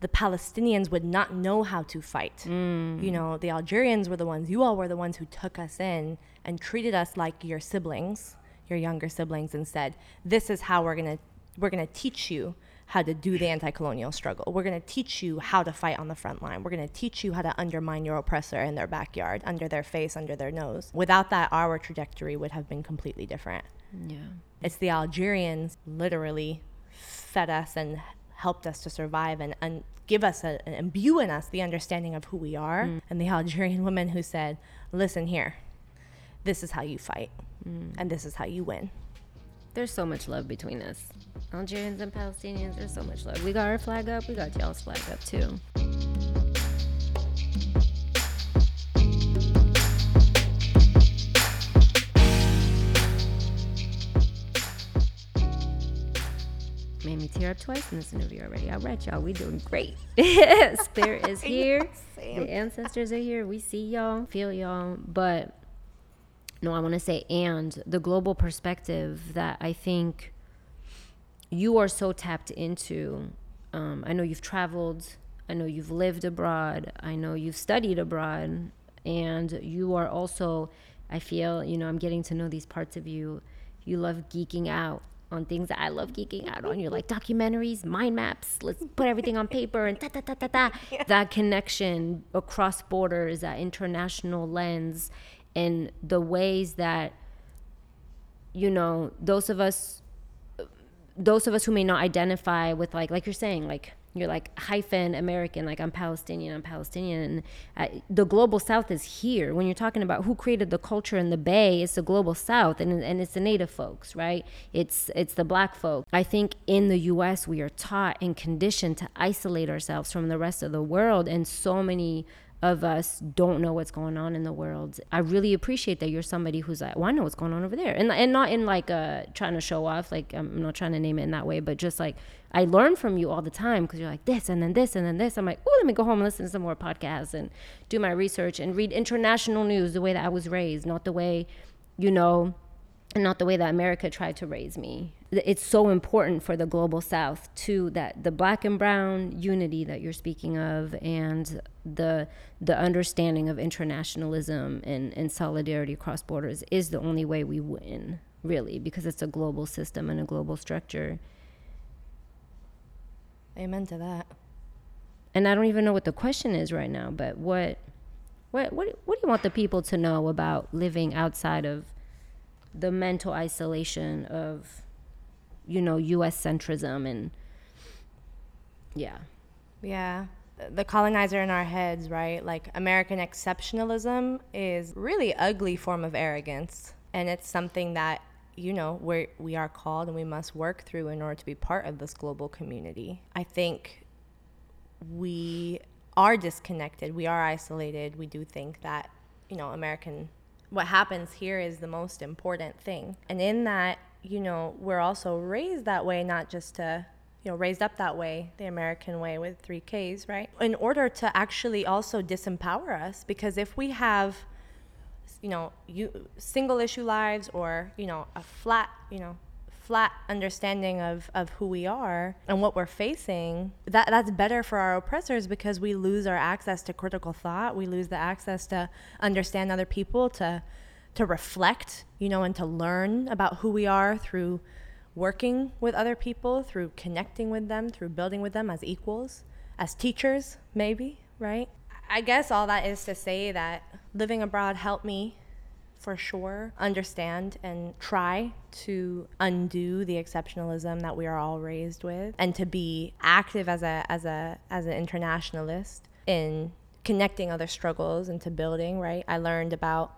the Palestinians would not know how to fight. Mm. You know, the Algerians were the ones, you all were the ones who took us in and treated us like your siblings, your younger siblings, and said, this is how we're going to we're going to teach you how to do the anti-colonial struggle. We're going to teach you how to fight on the front line. We're going to teach you how to undermine your oppressor in their backyard, under their face, under their nose. Without that, our trajectory would have been completely different. Yeah. It's the Algerians literally fed us and helped us to survive and, and give us a, and imbue in us the understanding of who we are. Mm. And the Algerian woman who said, listen here, this is how you fight mm. and this is how you win. There's so much love between us. Algerians and Palestinians, there's so much love. We got our flag up, we got y'all's flag up too. Me up twice in this interview already. All right, y'all, we doing great. Spirit is here. the ancestors are here. We see y'all, feel y'all. But no, I want to say, and the global perspective that I think you are so tapped into. Um, I know you've traveled. I know you've lived abroad. I know you've studied abroad. And you are also, I feel, you know, I'm getting to know these parts of you. You love geeking out on things that I love geeking out on. You're like documentaries, mind maps. Let's put everything on paper and ta ta ta ta ta. That connection across borders, that international lens, and the ways that you know those of us, those of us who may not identify with like like you're saying like you're like hyphen American, like I'm Palestinian, I'm Palestinian. Uh, the global South is here. When you're talking about who created the culture in the Bay, it's the global South, and and it's the Native folks, right? It's it's the Black folk. I think in the U.S. we are taught and conditioned to isolate ourselves from the rest of the world, and so many of us don't know what's going on in the world. I really appreciate that you're somebody who's like, well, I know what's going on over there, and and not in like uh trying to show off. Like I'm not trying to name it in that way, but just like I learn from you all the time because you're like this and then this and then this. I'm like, oh, let me go home and listen to some more podcasts and do my research and read international news the way that I was raised, not the way, you know, and not the way that America tried to raise me it's so important for the global south too that the black and brown unity that you're speaking of and the the understanding of internationalism and, and solidarity across borders is the only way we win really because it's a global system and a global structure amen to that and i don't even know what the question is right now but what what what, what do you want the people to know about living outside of the mental isolation of you know, US centrism and yeah. Yeah. The colonizer in our heads, right? Like American exceptionalism is really ugly form of arrogance. And it's something that, you know, we we are called and we must work through in order to be part of this global community. I think we are disconnected. We are isolated. We do think that, you know, American what happens here is the most important thing. And in that you know, we're also raised that way, not just to, you know, raised up that way, the American way with three Ks, right? In order to actually also disempower us, because if we have, you know, you single issue lives or you know a flat, you know, flat understanding of, of who we are and what we're facing, that that's better for our oppressors because we lose our access to critical thought, we lose the access to understand other people, to to reflect, you know, and to learn about who we are through working with other people, through connecting with them, through building with them as equals, as teachers, maybe, right? I guess all that is to say that living abroad helped me for sure understand and try to undo the exceptionalism that we are all raised with and to be active as a as a as an internationalist in connecting other struggles into building right i learned about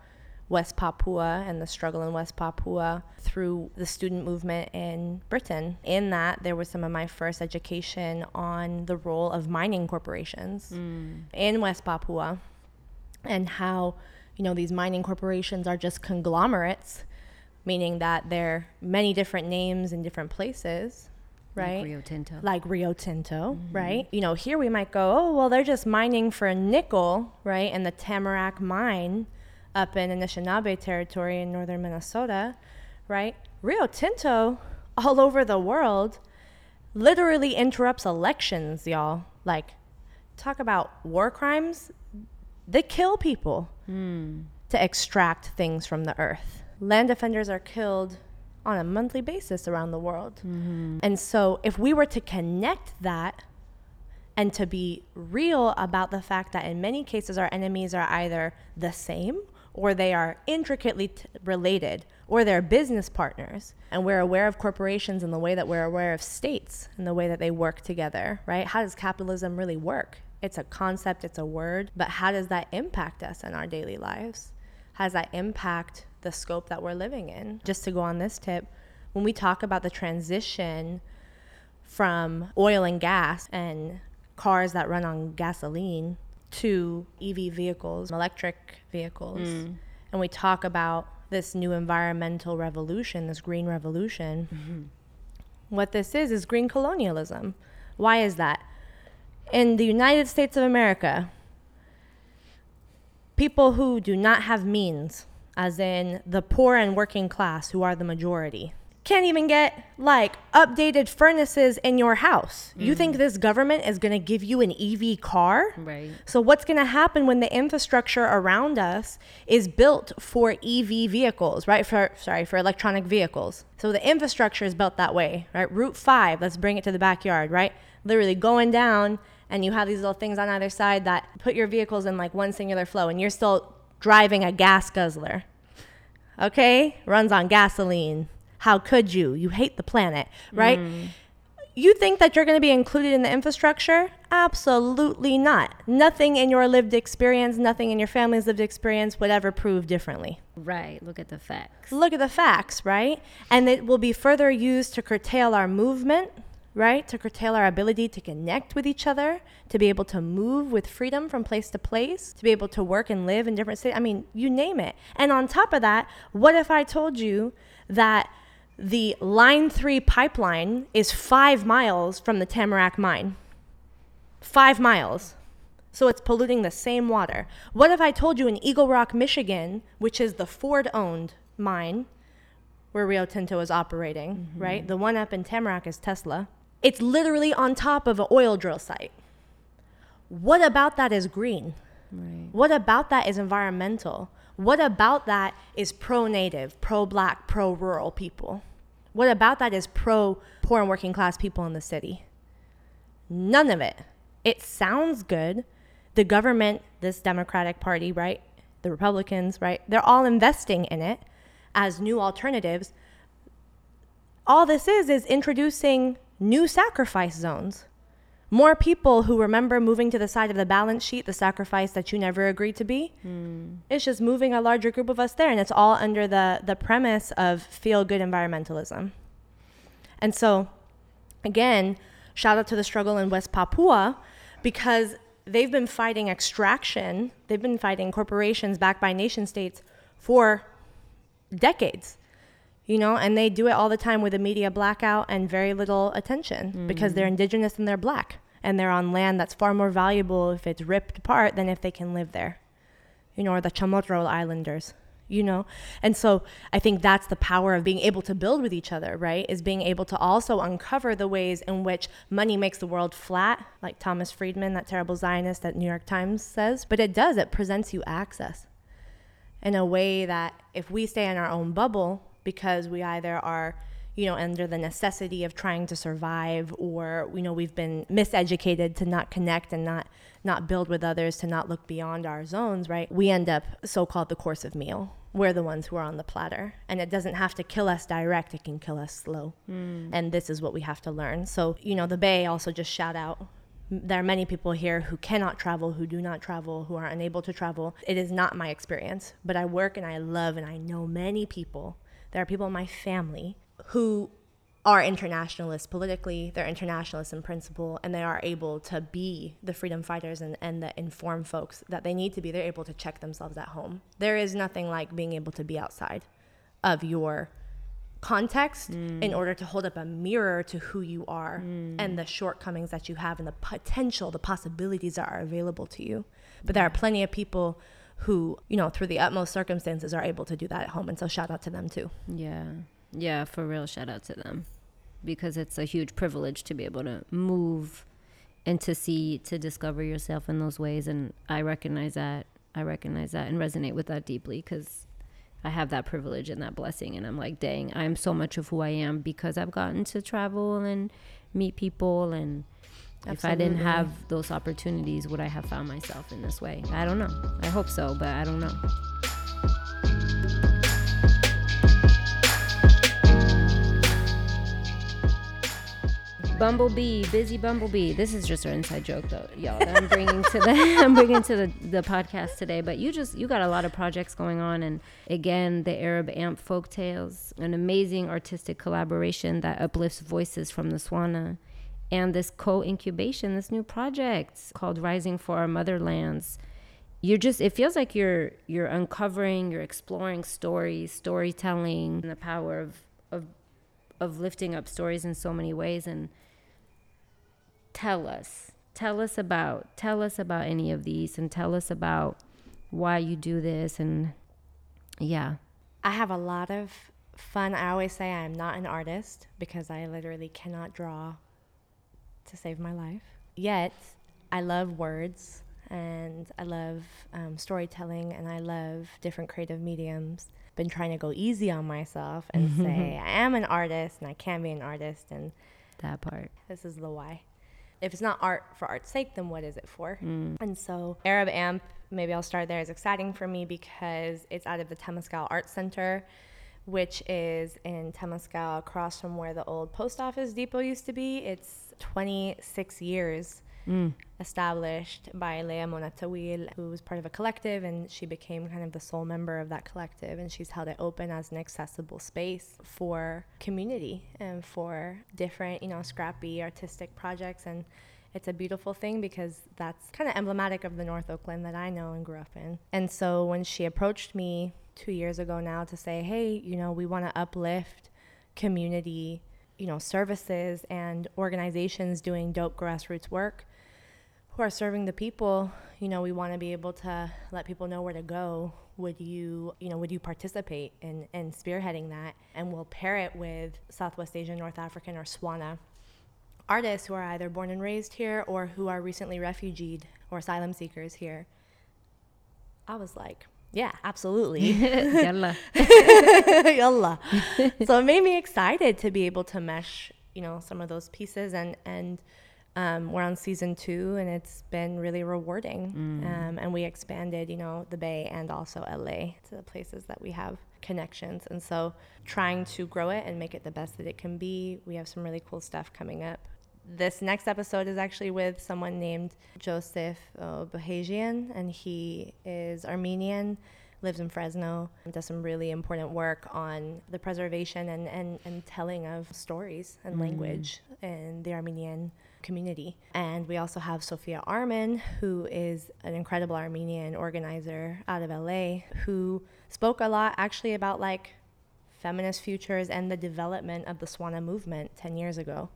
West Papua and the struggle in West Papua through the student movement in Britain. In that, there was some of my first education on the role of mining corporations mm. in West Papua and how, you know, these mining corporations are just conglomerates, meaning that they're many different names in different places. Right? Like Rio Tinto. Like Rio Tinto, mm-hmm. right? You know, here we might go, oh, well, they're just mining for nickel, right? And the Tamarack mine up in Anishinaabe territory in northern Minnesota, right? Rio Tinto all over the world literally interrupts elections, y'all. Like, talk about war crimes. They kill people mm. to extract things from the earth. Land defenders are killed on a monthly basis around the world. Mm-hmm. And so, if we were to connect that and to be real about the fact that in many cases our enemies are either the same or they are intricately t- related, or they're business partners. And we're aware of corporations in the way that we're aware of states and the way that they work together, right? How does capitalism really work? It's a concept, it's a word, but how does that impact us in our daily lives? How does that impact the scope that we're living in? Just to go on this tip, when we talk about the transition from oil and gas and cars that run on gasoline to EV vehicles, electric vehicles. Mm. And we talk about this new environmental revolution, this green revolution. Mm-hmm. What this is, is green colonialism. Why is that? In the United States of America, people who do not have means, as in the poor and working class, who are the majority, can't even get like updated furnaces in your house. Mm. You think mm. this government is going to give you an EV car? Right. So what's going to happen when the infrastructure around us is built for EV vehicles, right? For sorry, for electronic vehicles. So the infrastructure is built that way, right? Route 5, let's bring it to the backyard, right? Literally going down and you have these little things on either side that put your vehicles in like one singular flow and you're still driving a gas guzzler. Okay? Runs on gasoline how could you? You hate the planet, right? Mm. You think that you're going to be included in the infrastructure? Absolutely not. Nothing in your lived experience, nothing in your family's lived experience would ever prove differently. Right. Look at the facts. Look at the facts, right? And it will be further used to curtail our movement, right? To curtail our ability to connect with each other, to be able to move with freedom from place to place, to be able to work and live in different states. I mean, you name it. And on top of that, what if I told you that the Line 3 pipeline is five miles from the Tamarack mine. Five miles. So it's polluting the same water. What if I told you in Eagle Rock, Michigan, which is the Ford owned mine where Rio Tinto is operating, mm-hmm. right? The one up in Tamarack is Tesla. It's literally on top of an oil drill site. What about that is green? Right. What about that is environmental? What about that is pro native, pro black, pro rural people? What about that is pro poor and working class people in the city? None of it. It sounds good. The government, this Democratic Party, right? The Republicans, right? They're all investing in it as new alternatives. All this is is introducing new sacrifice zones more people who remember moving to the side of the balance sheet, the sacrifice that you never agreed to be. Mm. It's just moving a larger group of us there. And it's all under the, the premise of feel good environmentalism. And so, again, shout out to the struggle in West Papua because they've been fighting extraction, they've been fighting corporations backed by nation states for decades you know, and they do it all the time with a media blackout and very little attention mm. because they're indigenous and they're black and they're on land that's far more valuable if it's ripped apart than if they can live there, you know, or the Chamorro Islanders you know? And so I think that's the power of being able to build with each other, right? Is being able to also uncover the ways in which money makes the world flat, like Thomas Friedman, that terrible Zionist that New York Times says. But it does, it presents you access in a way that if we stay in our own bubble because we either are you know, under the necessity of trying to survive, or you know, we've been miseducated to not connect and not not build with others, to not look beyond our zones, right? We end up so-called the course of meal. We're the ones who are on the platter, and it doesn't have to kill us direct; it can kill us slow. Mm. And this is what we have to learn. So, you know, the Bay also just shout out there are many people here who cannot travel, who do not travel, who are unable to travel. It is not my experience, but I work and I love and I know many people. There are people in my family who are internationalists politically, they're internationalists in principle, and they are able to be the freedom fighters and, and the informed folks that they need to be. They're able to check themselves at home. There is nothing like being able to be outside of your context mm. in order to hold up a mirror to who you are mm. and the shortcomings that you have and the potential, the possibilities that are available to you. But there are plenty of people who, you know, through the utmost circumstances are able to do that at home. And so shout out to them too. Yeah. Yeah, for real, shout out to them because it's a huge privilege to be able to move and to see, to discover yourself in those ways. And I recognize that. I recognize that and resonate with that deeply because I have that privilege and that blessing. And I'm like, dang, I'm so much of who I am because I've gotten to travel and meet people. And Absolutely. if I didn't have those opportunities, would I have found myself in this way? I don't know. I hope so, but I don't know. Bumblebee, busy Bumblebee. This is just our inside joke, though, y'all. That I'm bringing to the I'm bringing to the, the podcast today. But you just you got a lot of projects going on, and again, the Arab Amp folk tales, an amazing artistic collaboration that uplifts voices from the Swana, and this co-incubation, this new project called Rising for Our Motherlands. You're just it feels like you're you're uncovering, you're exploring stories, storytelling, and the power of of of lifting up stories in so many ways. And tell us tell us about tell us about any of these and tell us about why you do this. And yeah. I have a lot of fun. I always say i'm not an artist because i literally cannot draw to save my life yet i love words and i love um, storytelling and i love different creative mediums been trying to go easy on myself and say i am an artist and i can be an artist and that part this is the why if it's not art for art's sake, then what is it for? Mm. And so Arab Amp, maybe I'll start there, is exciting for me because it's out of the Temescal Art Center, which is in Temescal across from where the old post office depot used to be. It's 26 years mm. established by Leah Monatawil, who was part of a collective, and she became kind of the sole member of that collective. And she's held it open as an accessible space for community and for different, you know, scrappy artistic projects. And it's a beautiful thing because that's kind of emblematic of the North Oakland that I know and grew up in. And so when she approached me two years ago now to say, hey, you know, we want to uplift community you know services and organizations doing dope grassroots work who are serving the people, you know, we want to be able to let people know where to go. Would you, you know, would you participate in, in spearheading that? And we'll pair it with Southwest Asian, North African, or SWANA artists who are either born and raised here or who are recently refugeed or asylum seekers here. I was like, yeah, absolutely. Yalla. Yalla. so it made me excited to be able to mesh, you know, some of those pieces and and um, we're on season two, and it's been really rewarding. Mm. Um, and we expanded, you know, the Bay and also LA to the places that we have connections. And so, trying to grow it and make it the best that it can be. We have some really cool stuff coming up. This next episode is actually with someone named Joseph uh, Bohajian, and he is Armenian lives in Fresno, does some really important work on the preservation and, and, and telling of stories and mm. language in the Armenian community. And we also have Sophia Arman, who is an incredible Armenian organizer out of LA, who spoke a lot actually about like feminist futures and the development of the Swana movement 10 years ago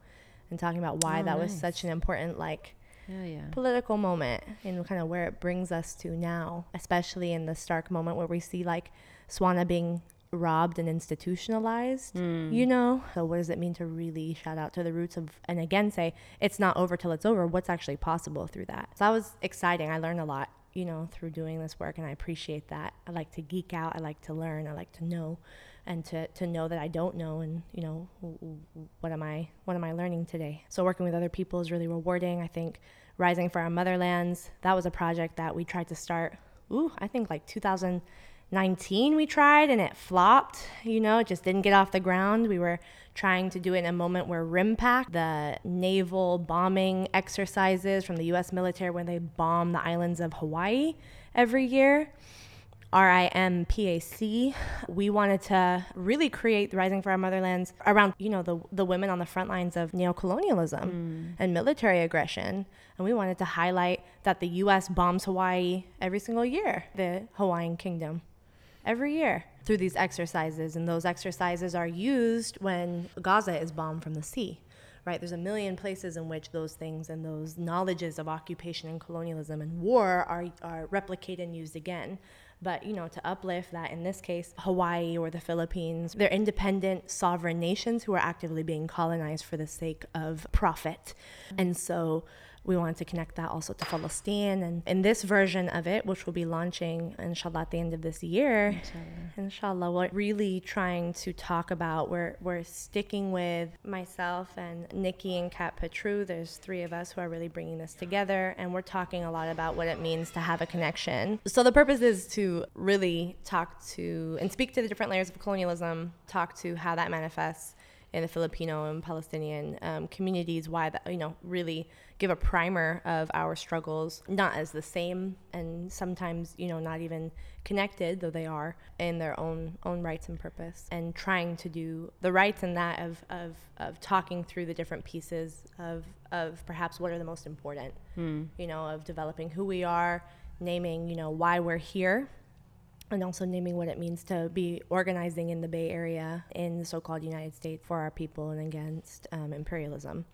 and talking about why Oh, that was such an important like Hell yeah. political moment and kind of where it brings us to now, especially in the stark moment where we see like Swana being robbed and institutionalized, Hmm. you know? So, what does it mean to really shout out to the roots of, and again say, it's not over till it's over? What's actually possible through that? So, that was exciting. I learned a lot, you know, through doing this work, and I appreciate that. I like to geek out, I like to learn, I like to know. And to, to know that I don't know, and you know, what am I what am I learning today? So working with other people is really rewarding. I think Rising for Our Motherlands, that was a project that we tried to start, ooh, I think like 2019 we tried and it flopped. You know, it just didn't get off the ground. We were trying to do it in a moment where RIMPAC, the naval bombing exercises from the US military when they bomb the islands of Hawaii every year, RIMPAC, we wanted to really create Rising for Our Motherlands around, you know, the, the women on the front lines of neocolonialism mm. and military aggression. And we wanted to highlight that the US bombs Hawaii every single year, the Hawaiian kingdom, every year through these exercises. And those exercises are used when Gaza is bombed from the sea right? There's a million places in which those things and those knowledges of occupation and colonialism and war are, are replicated and used again. But, you know, to uplift that, in this case, Hawaii or the Philippines, they're independent, sovereign nations who are actively being colonized for the sake of profit. And so we wanted to connect that also to Palestine. And in this version of it, which we'll be launching, inshallah, at the end of this year, inshallah, we're really trying to talk about, we're, we're sticking with myself and Nikki and Kat Petru. There's three of us who are really bringing this together. And we're talking a lot about what it means to have a connection. So the purpose is to really talk to and speak to the different layers of colonialism, talk to how that manifests in the Filipino and Palestinian um, communities, why that, you know, really give a primer of our struggles, not as the same and sometimes, you know, not even connected, though they are in their own own rights and purpose, and trying to do the rights in that of, of, of talking through the different pieces of, of perhaps what are the most important, you know, of developing who we are, naming, you know, why we're here, and also naming what it means to be organizing in the Bay Area in the so called United States for our people and against um, imperialism.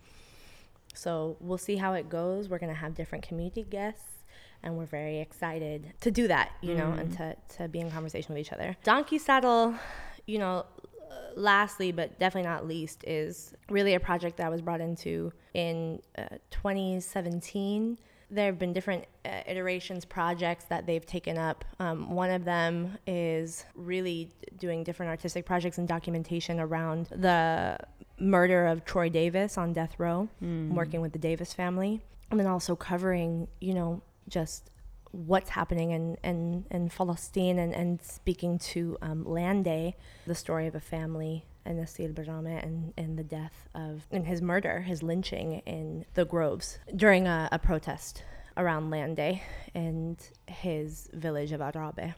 So we'll see how it goes. We're going to have different community guests, and we're very excited to do that, you know, and to, to be in conversation with each other. Donkeysaddle, you know, uh, lastly, but definitely not least, is really a project that I was brought into in uh, 2017 there have been different uh, iterations projects that they've taken up. Um, one of them is really doing different artistic projects and documentation around the murder of troy davis on death row working with the davis family and then also covering you know just what's happening in, in, in Palestine and, and speaking to um, Land Day, the story of a family and Nasir Barjama and, and the death of, and his murder, his lynching in the Groves during a, a protest around Land Day in his village of Arabe.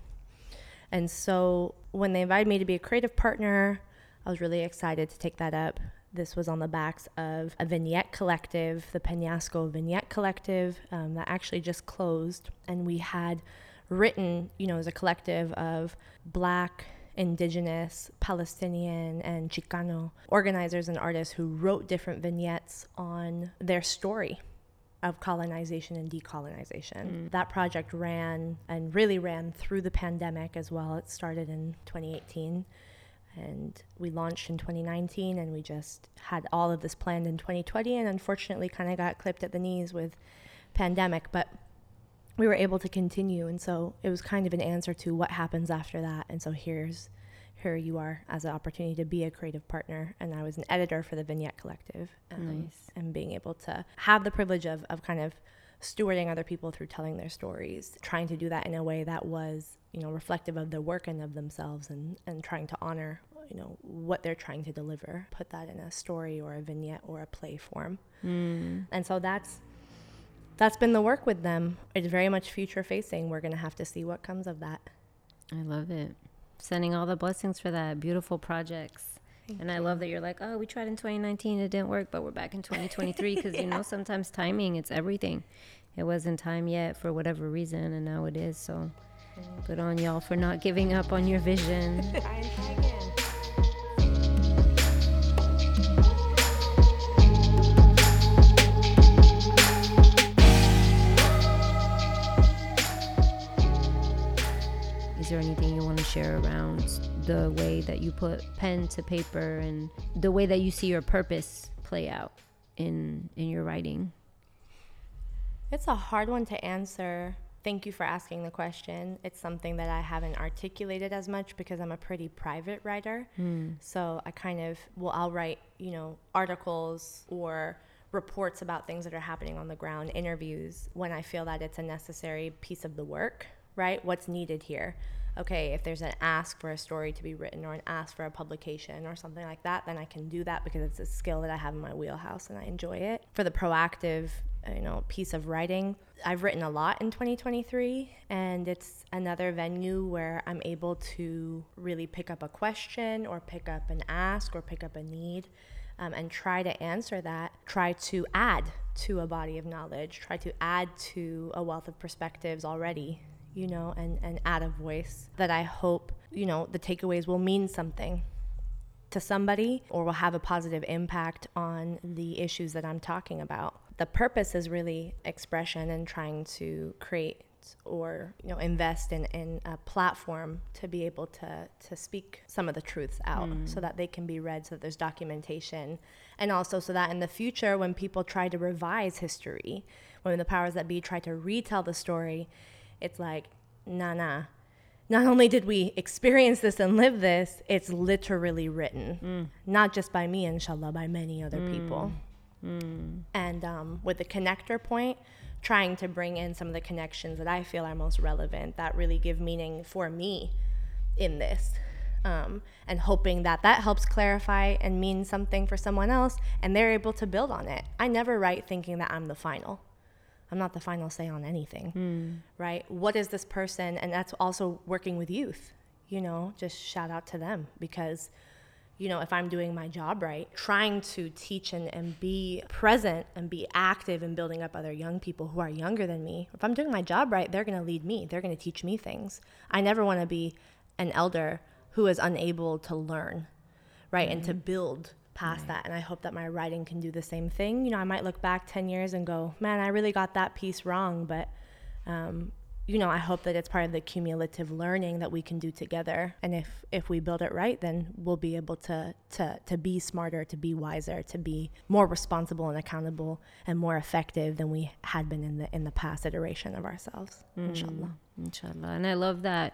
And so when they invited me to be a creative partner, I was really excited to take that up. This was on the backs of a vignette collective, the Penasco Vignette Collective, um, that actually just closed. And we had written, you know, as a collective of black, indigenous, Palestinian, and Chicano organizers and artists who wrote different vignettes on their story of colonization and decolonization. Mm. That project ran and really ran through the pandemic as well. It started in 2018 and we launched in 2019 and we just had all of this planned in 2020 and unfortunately kind of got clipped at the knees with pandemic but we were able to continue and so it was kind of an answer to what happens after that and so here's here you are as an opportunity to be a creative partner and i was an editor for the vignette collective um, Nice. and being able to have the privilege of, of kind of stewarding other people through telling their stories trying to do that in a way that was you know reflective of their work and of themselves and and trying to honor you know what they're trying to deliver put that in a story or a vignette or a play form and so that's that's been the work with them it's very much future facing we're going to have to see what comes of that I love it. Sending all the blessings for that. Beautiful projects. and I love that you're like, oh, we tried in 2019, it didn't work, but we're back in 2023 because you know sometimes timing, it's everything. It wasn't time yet for whatever reason, and now it is. So, mm-hmm. good on y'all for not giving up on your vision. share around the way that you put pen to paper and the way that you see your purpose play out in in your writing? It's a hard one to answer. Thank you for asking the question. It's something that I haven't articulated as much because I'm a pretty private writer. Mm. So I kind of, well, I'll write, you know, articles or reports about things that are happening on the ground, interviews when I feel that it's a necessary piece of the work, right? What's needed here? Okay, if there's an ask for a story to be written or an ask for a publication or something like that, then I can do that because it's a skill that I have in my wheelhouse and I enjoy it. For the proactive, you know, piece of writing, I've written a lot in 2023 and it's another venue where I'm able to really pick up a question or pick up an ask or pick up a need um, and try to answer that, try to add to a body of knowledge, try to add to a wealth of perspectives already, you know, and, and add a voice that I hope, you know, the takeaways will mean something to somebody or will have a positive impact on the issues that I'm talking about. The purpose is really expression and trying to create or you know invest in, in a platform to be able to to speak some of the truths out mm. so that they can be read so that there's documentation and also so that in the future when people try to revise history when the powers that be try to retell the story it's like nah nah not only did we experience this and live this it's literally written mm. not just by me inshallah by many other mm. people mm. and um, with the connector point trying to bring in some of the connections that I feel are most relevant that really give meaning for me in this. Um, and hoping that that helps clarify and mean something for someone else and they're able to build on it. I never write thinking that I'm the final. I'm not the final say on anything, mm. right? What is this person? And that's also working with youth, you know, just shout out to them because you know, if I'm doing my job right, trying to teach and, and be present and be active in building up other young people who are younger than me. If I'm doing my job right, they're going to lead me, they're going to teach me things. I never want to be an elder who is unable to learn, right, mm-hmm. and to mm-hmm. build past right. that. And I hope that my writing can do the same thing. You know, I might look back 10 years and go, man, I really got that piece wrong, but um, you know, I hope that it's part of the cumulative learning that we can do together. And if if we build it right, then we'll be able to to to be smarter, to be wiser, to be more responsible and accountable and more effective than we had been in the in the past iteration of ourselves. Mm, inshallah. Inshallah. And I love that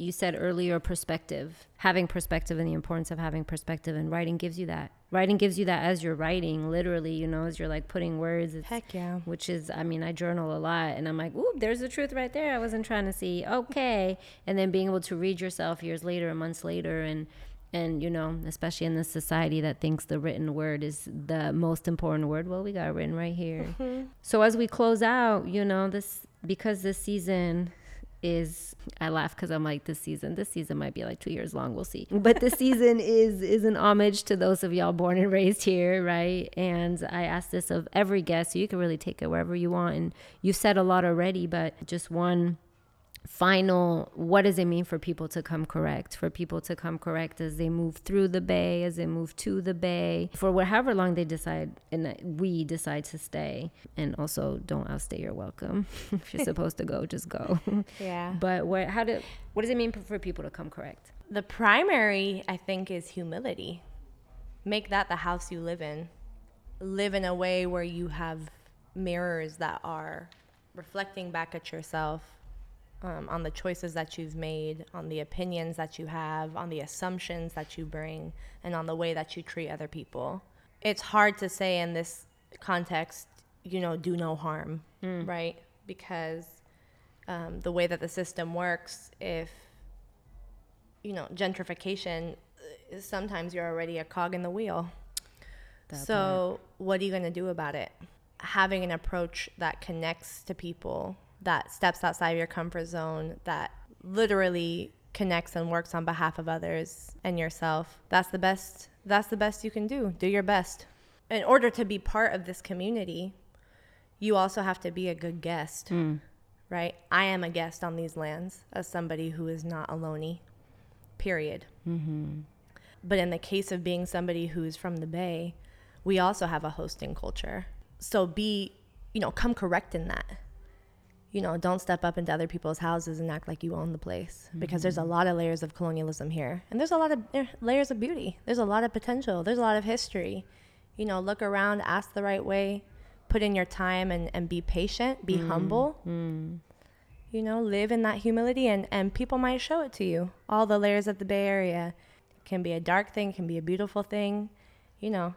you said earlier perspective having perspective and the importance of having perspective and writing gives you that. Writing gives you that as you're writing literally you know as you're like putting words. Heck yeah. Which is i mean i journal a lot and i'm like ooh there's the truth right there i wasn't trying to see. Okay. And then being able to read yourself years later and months later and and you know especially in this society that thinks the written word is the most important word. Well we got written right here. Mm-hmm. so as we close out you know this because this season is I laugh because I'm like this season. This season might be like two years long. We'll see. But this season is is an homage to those of y'all born and raised here, right? And I ask this of every guest, so you can really take it wherever you want. And you've said a lot already, but just one final what does it mean for people to come correct? For people to come correct as they move through the bay as they move to the bay. For whatever long they decide and we decide to stay and also don't outstay your welcome if you're supposed to go just go. Yeah. But what how do what does it mean for people to come correct? The primary i think is humility. Make that the house you live in. Live in a way where you have mirrors that are reflecting back at yourself um, on the choices that you've made, on the opinions that you have, on the assumptions that you bring, and on the way that you treat other people. It's hard to say in this context, you know, do no harm, mm. right? Because um, the way that the system works, if, you know, gentrification, uh, sometimes you're already a cog in the wheel. That so, part. what are you going to do about it? Having an approach that connects to people that steps outside of your comfort zone, that literally connects and works on behalf of others and yourself. That's the best that's the best you can do. Do your best. In order to be part of this community, you also have to be a good guest. Mm. Right? I am a guest on these lands as somebody who is not Ohlone. Period. Mm-hmm. But in the case of being somebody who's from the Bay, we also have a hosting culture. So be, you know, come correct in that you know, don't step up into other people's houses and act like you own the place mm-hmm. because there's a lot of layers of colonialism here. And there's a lot of layers of beauty. There's a lot of potential. There's a lot of history. You know, look around, ask the right way, put in your time and, and be patient, be mm. humble. Mm. You know, live in that humility and, and people might show it to you. All the layers of the Bay Area it can be a dark thing, can be a beautiful thing. You know,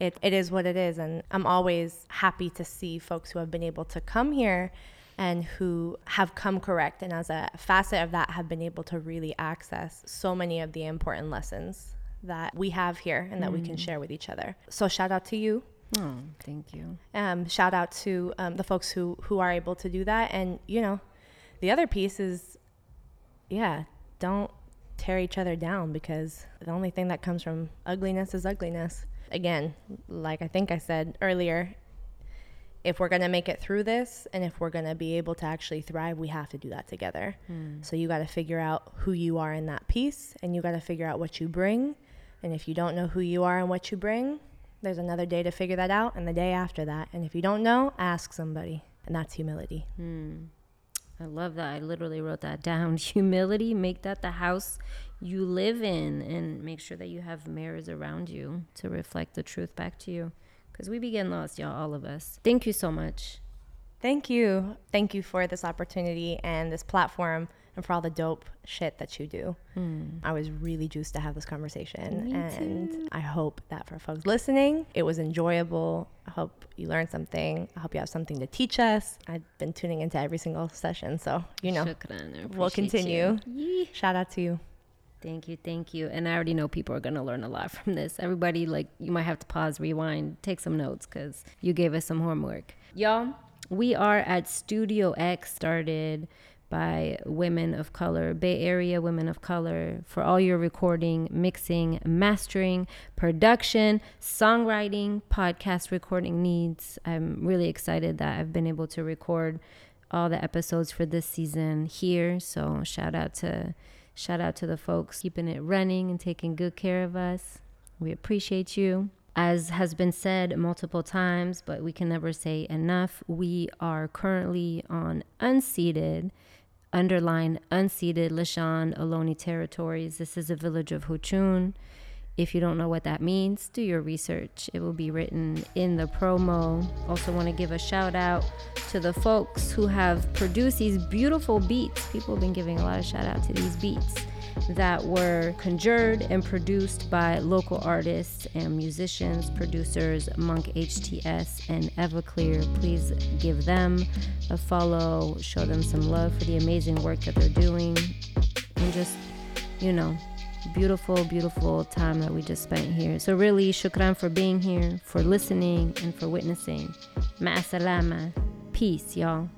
it, it is what it is. And I'm always happy to see folks who have been able to come here and who have come correct. And as a facet of that, have been able to really access so many of the important lessons that we have here and that mm. we can mm. share with each other. So, shout out to you. Oh, thank you. Um, shout out to um, the folks who who are able to do that. And you know, the other piece is, yeah, don't tear each other down because the only thing that comes from ugliness is ugliness. Again, like I think I said earlier, if we're going to make it through this and if we're going to be able to actually thrive, we have to do that together. Mm. So you got to figure out who you are in that piece and you got to figure out what you bring. And if you don't know who you are and what you bring, there's another day to figure that out and the day after that. And if you don't know, ask somebody. And that's humility. Mm. I love that. I literally wrote that down. Humility, make that the house you live in and make sure that you have mirrors around you to reflect the truth back to you. Because we be getting lost, y'all, all of us. Thank you so much. Thank you. Thank you for this opportunity and this platform and for all the dope shit that you do. Mm. I was really juiced to have this conversation. Me and too. I hope that for folks listening, it was enjoyable. I hope you learned something. I hope you have something to teach us. I've been tuning into every single session. So, you know, Shukran, we'll continue. Shout out to you. Thank you, thank you. And I already know people are gonna learn a lot from this. Everybody, like, you might have to pause, rewind, take some notes, cause you gave us some homework, y'all. We are at Studio X, started by women of color, Bay Area women of color, for all your recording, mixing, mastering, production, songwriting, podcast recording needs. I'm really excited that I've been able to record all the episodes for this season here. So shout out to shout out to the folks keeping it running and taking good care of us. We appreciate you. As has been said multiple times, but we can never say enough, we are currently on unceded underline unceded Lisjan Ohlone territories. This is a village of Huichin. If you don't know what that means, do your research. It will be written in the promo. Also, want to give a shout out to the folks who have produced these beautiful beats. People have been giving a lot of shout out to these beats that were conjured and produced by local artists and musicians, producers Monk HTS and Evaclear. Please give them a follow, show them some love for the amazing work that they're doing, and just, you know, beautiful, beautiful time that we just spent here. So, really, shukran for being here, for listening, and for witnessing. Ma'asalama. Peace, y'all.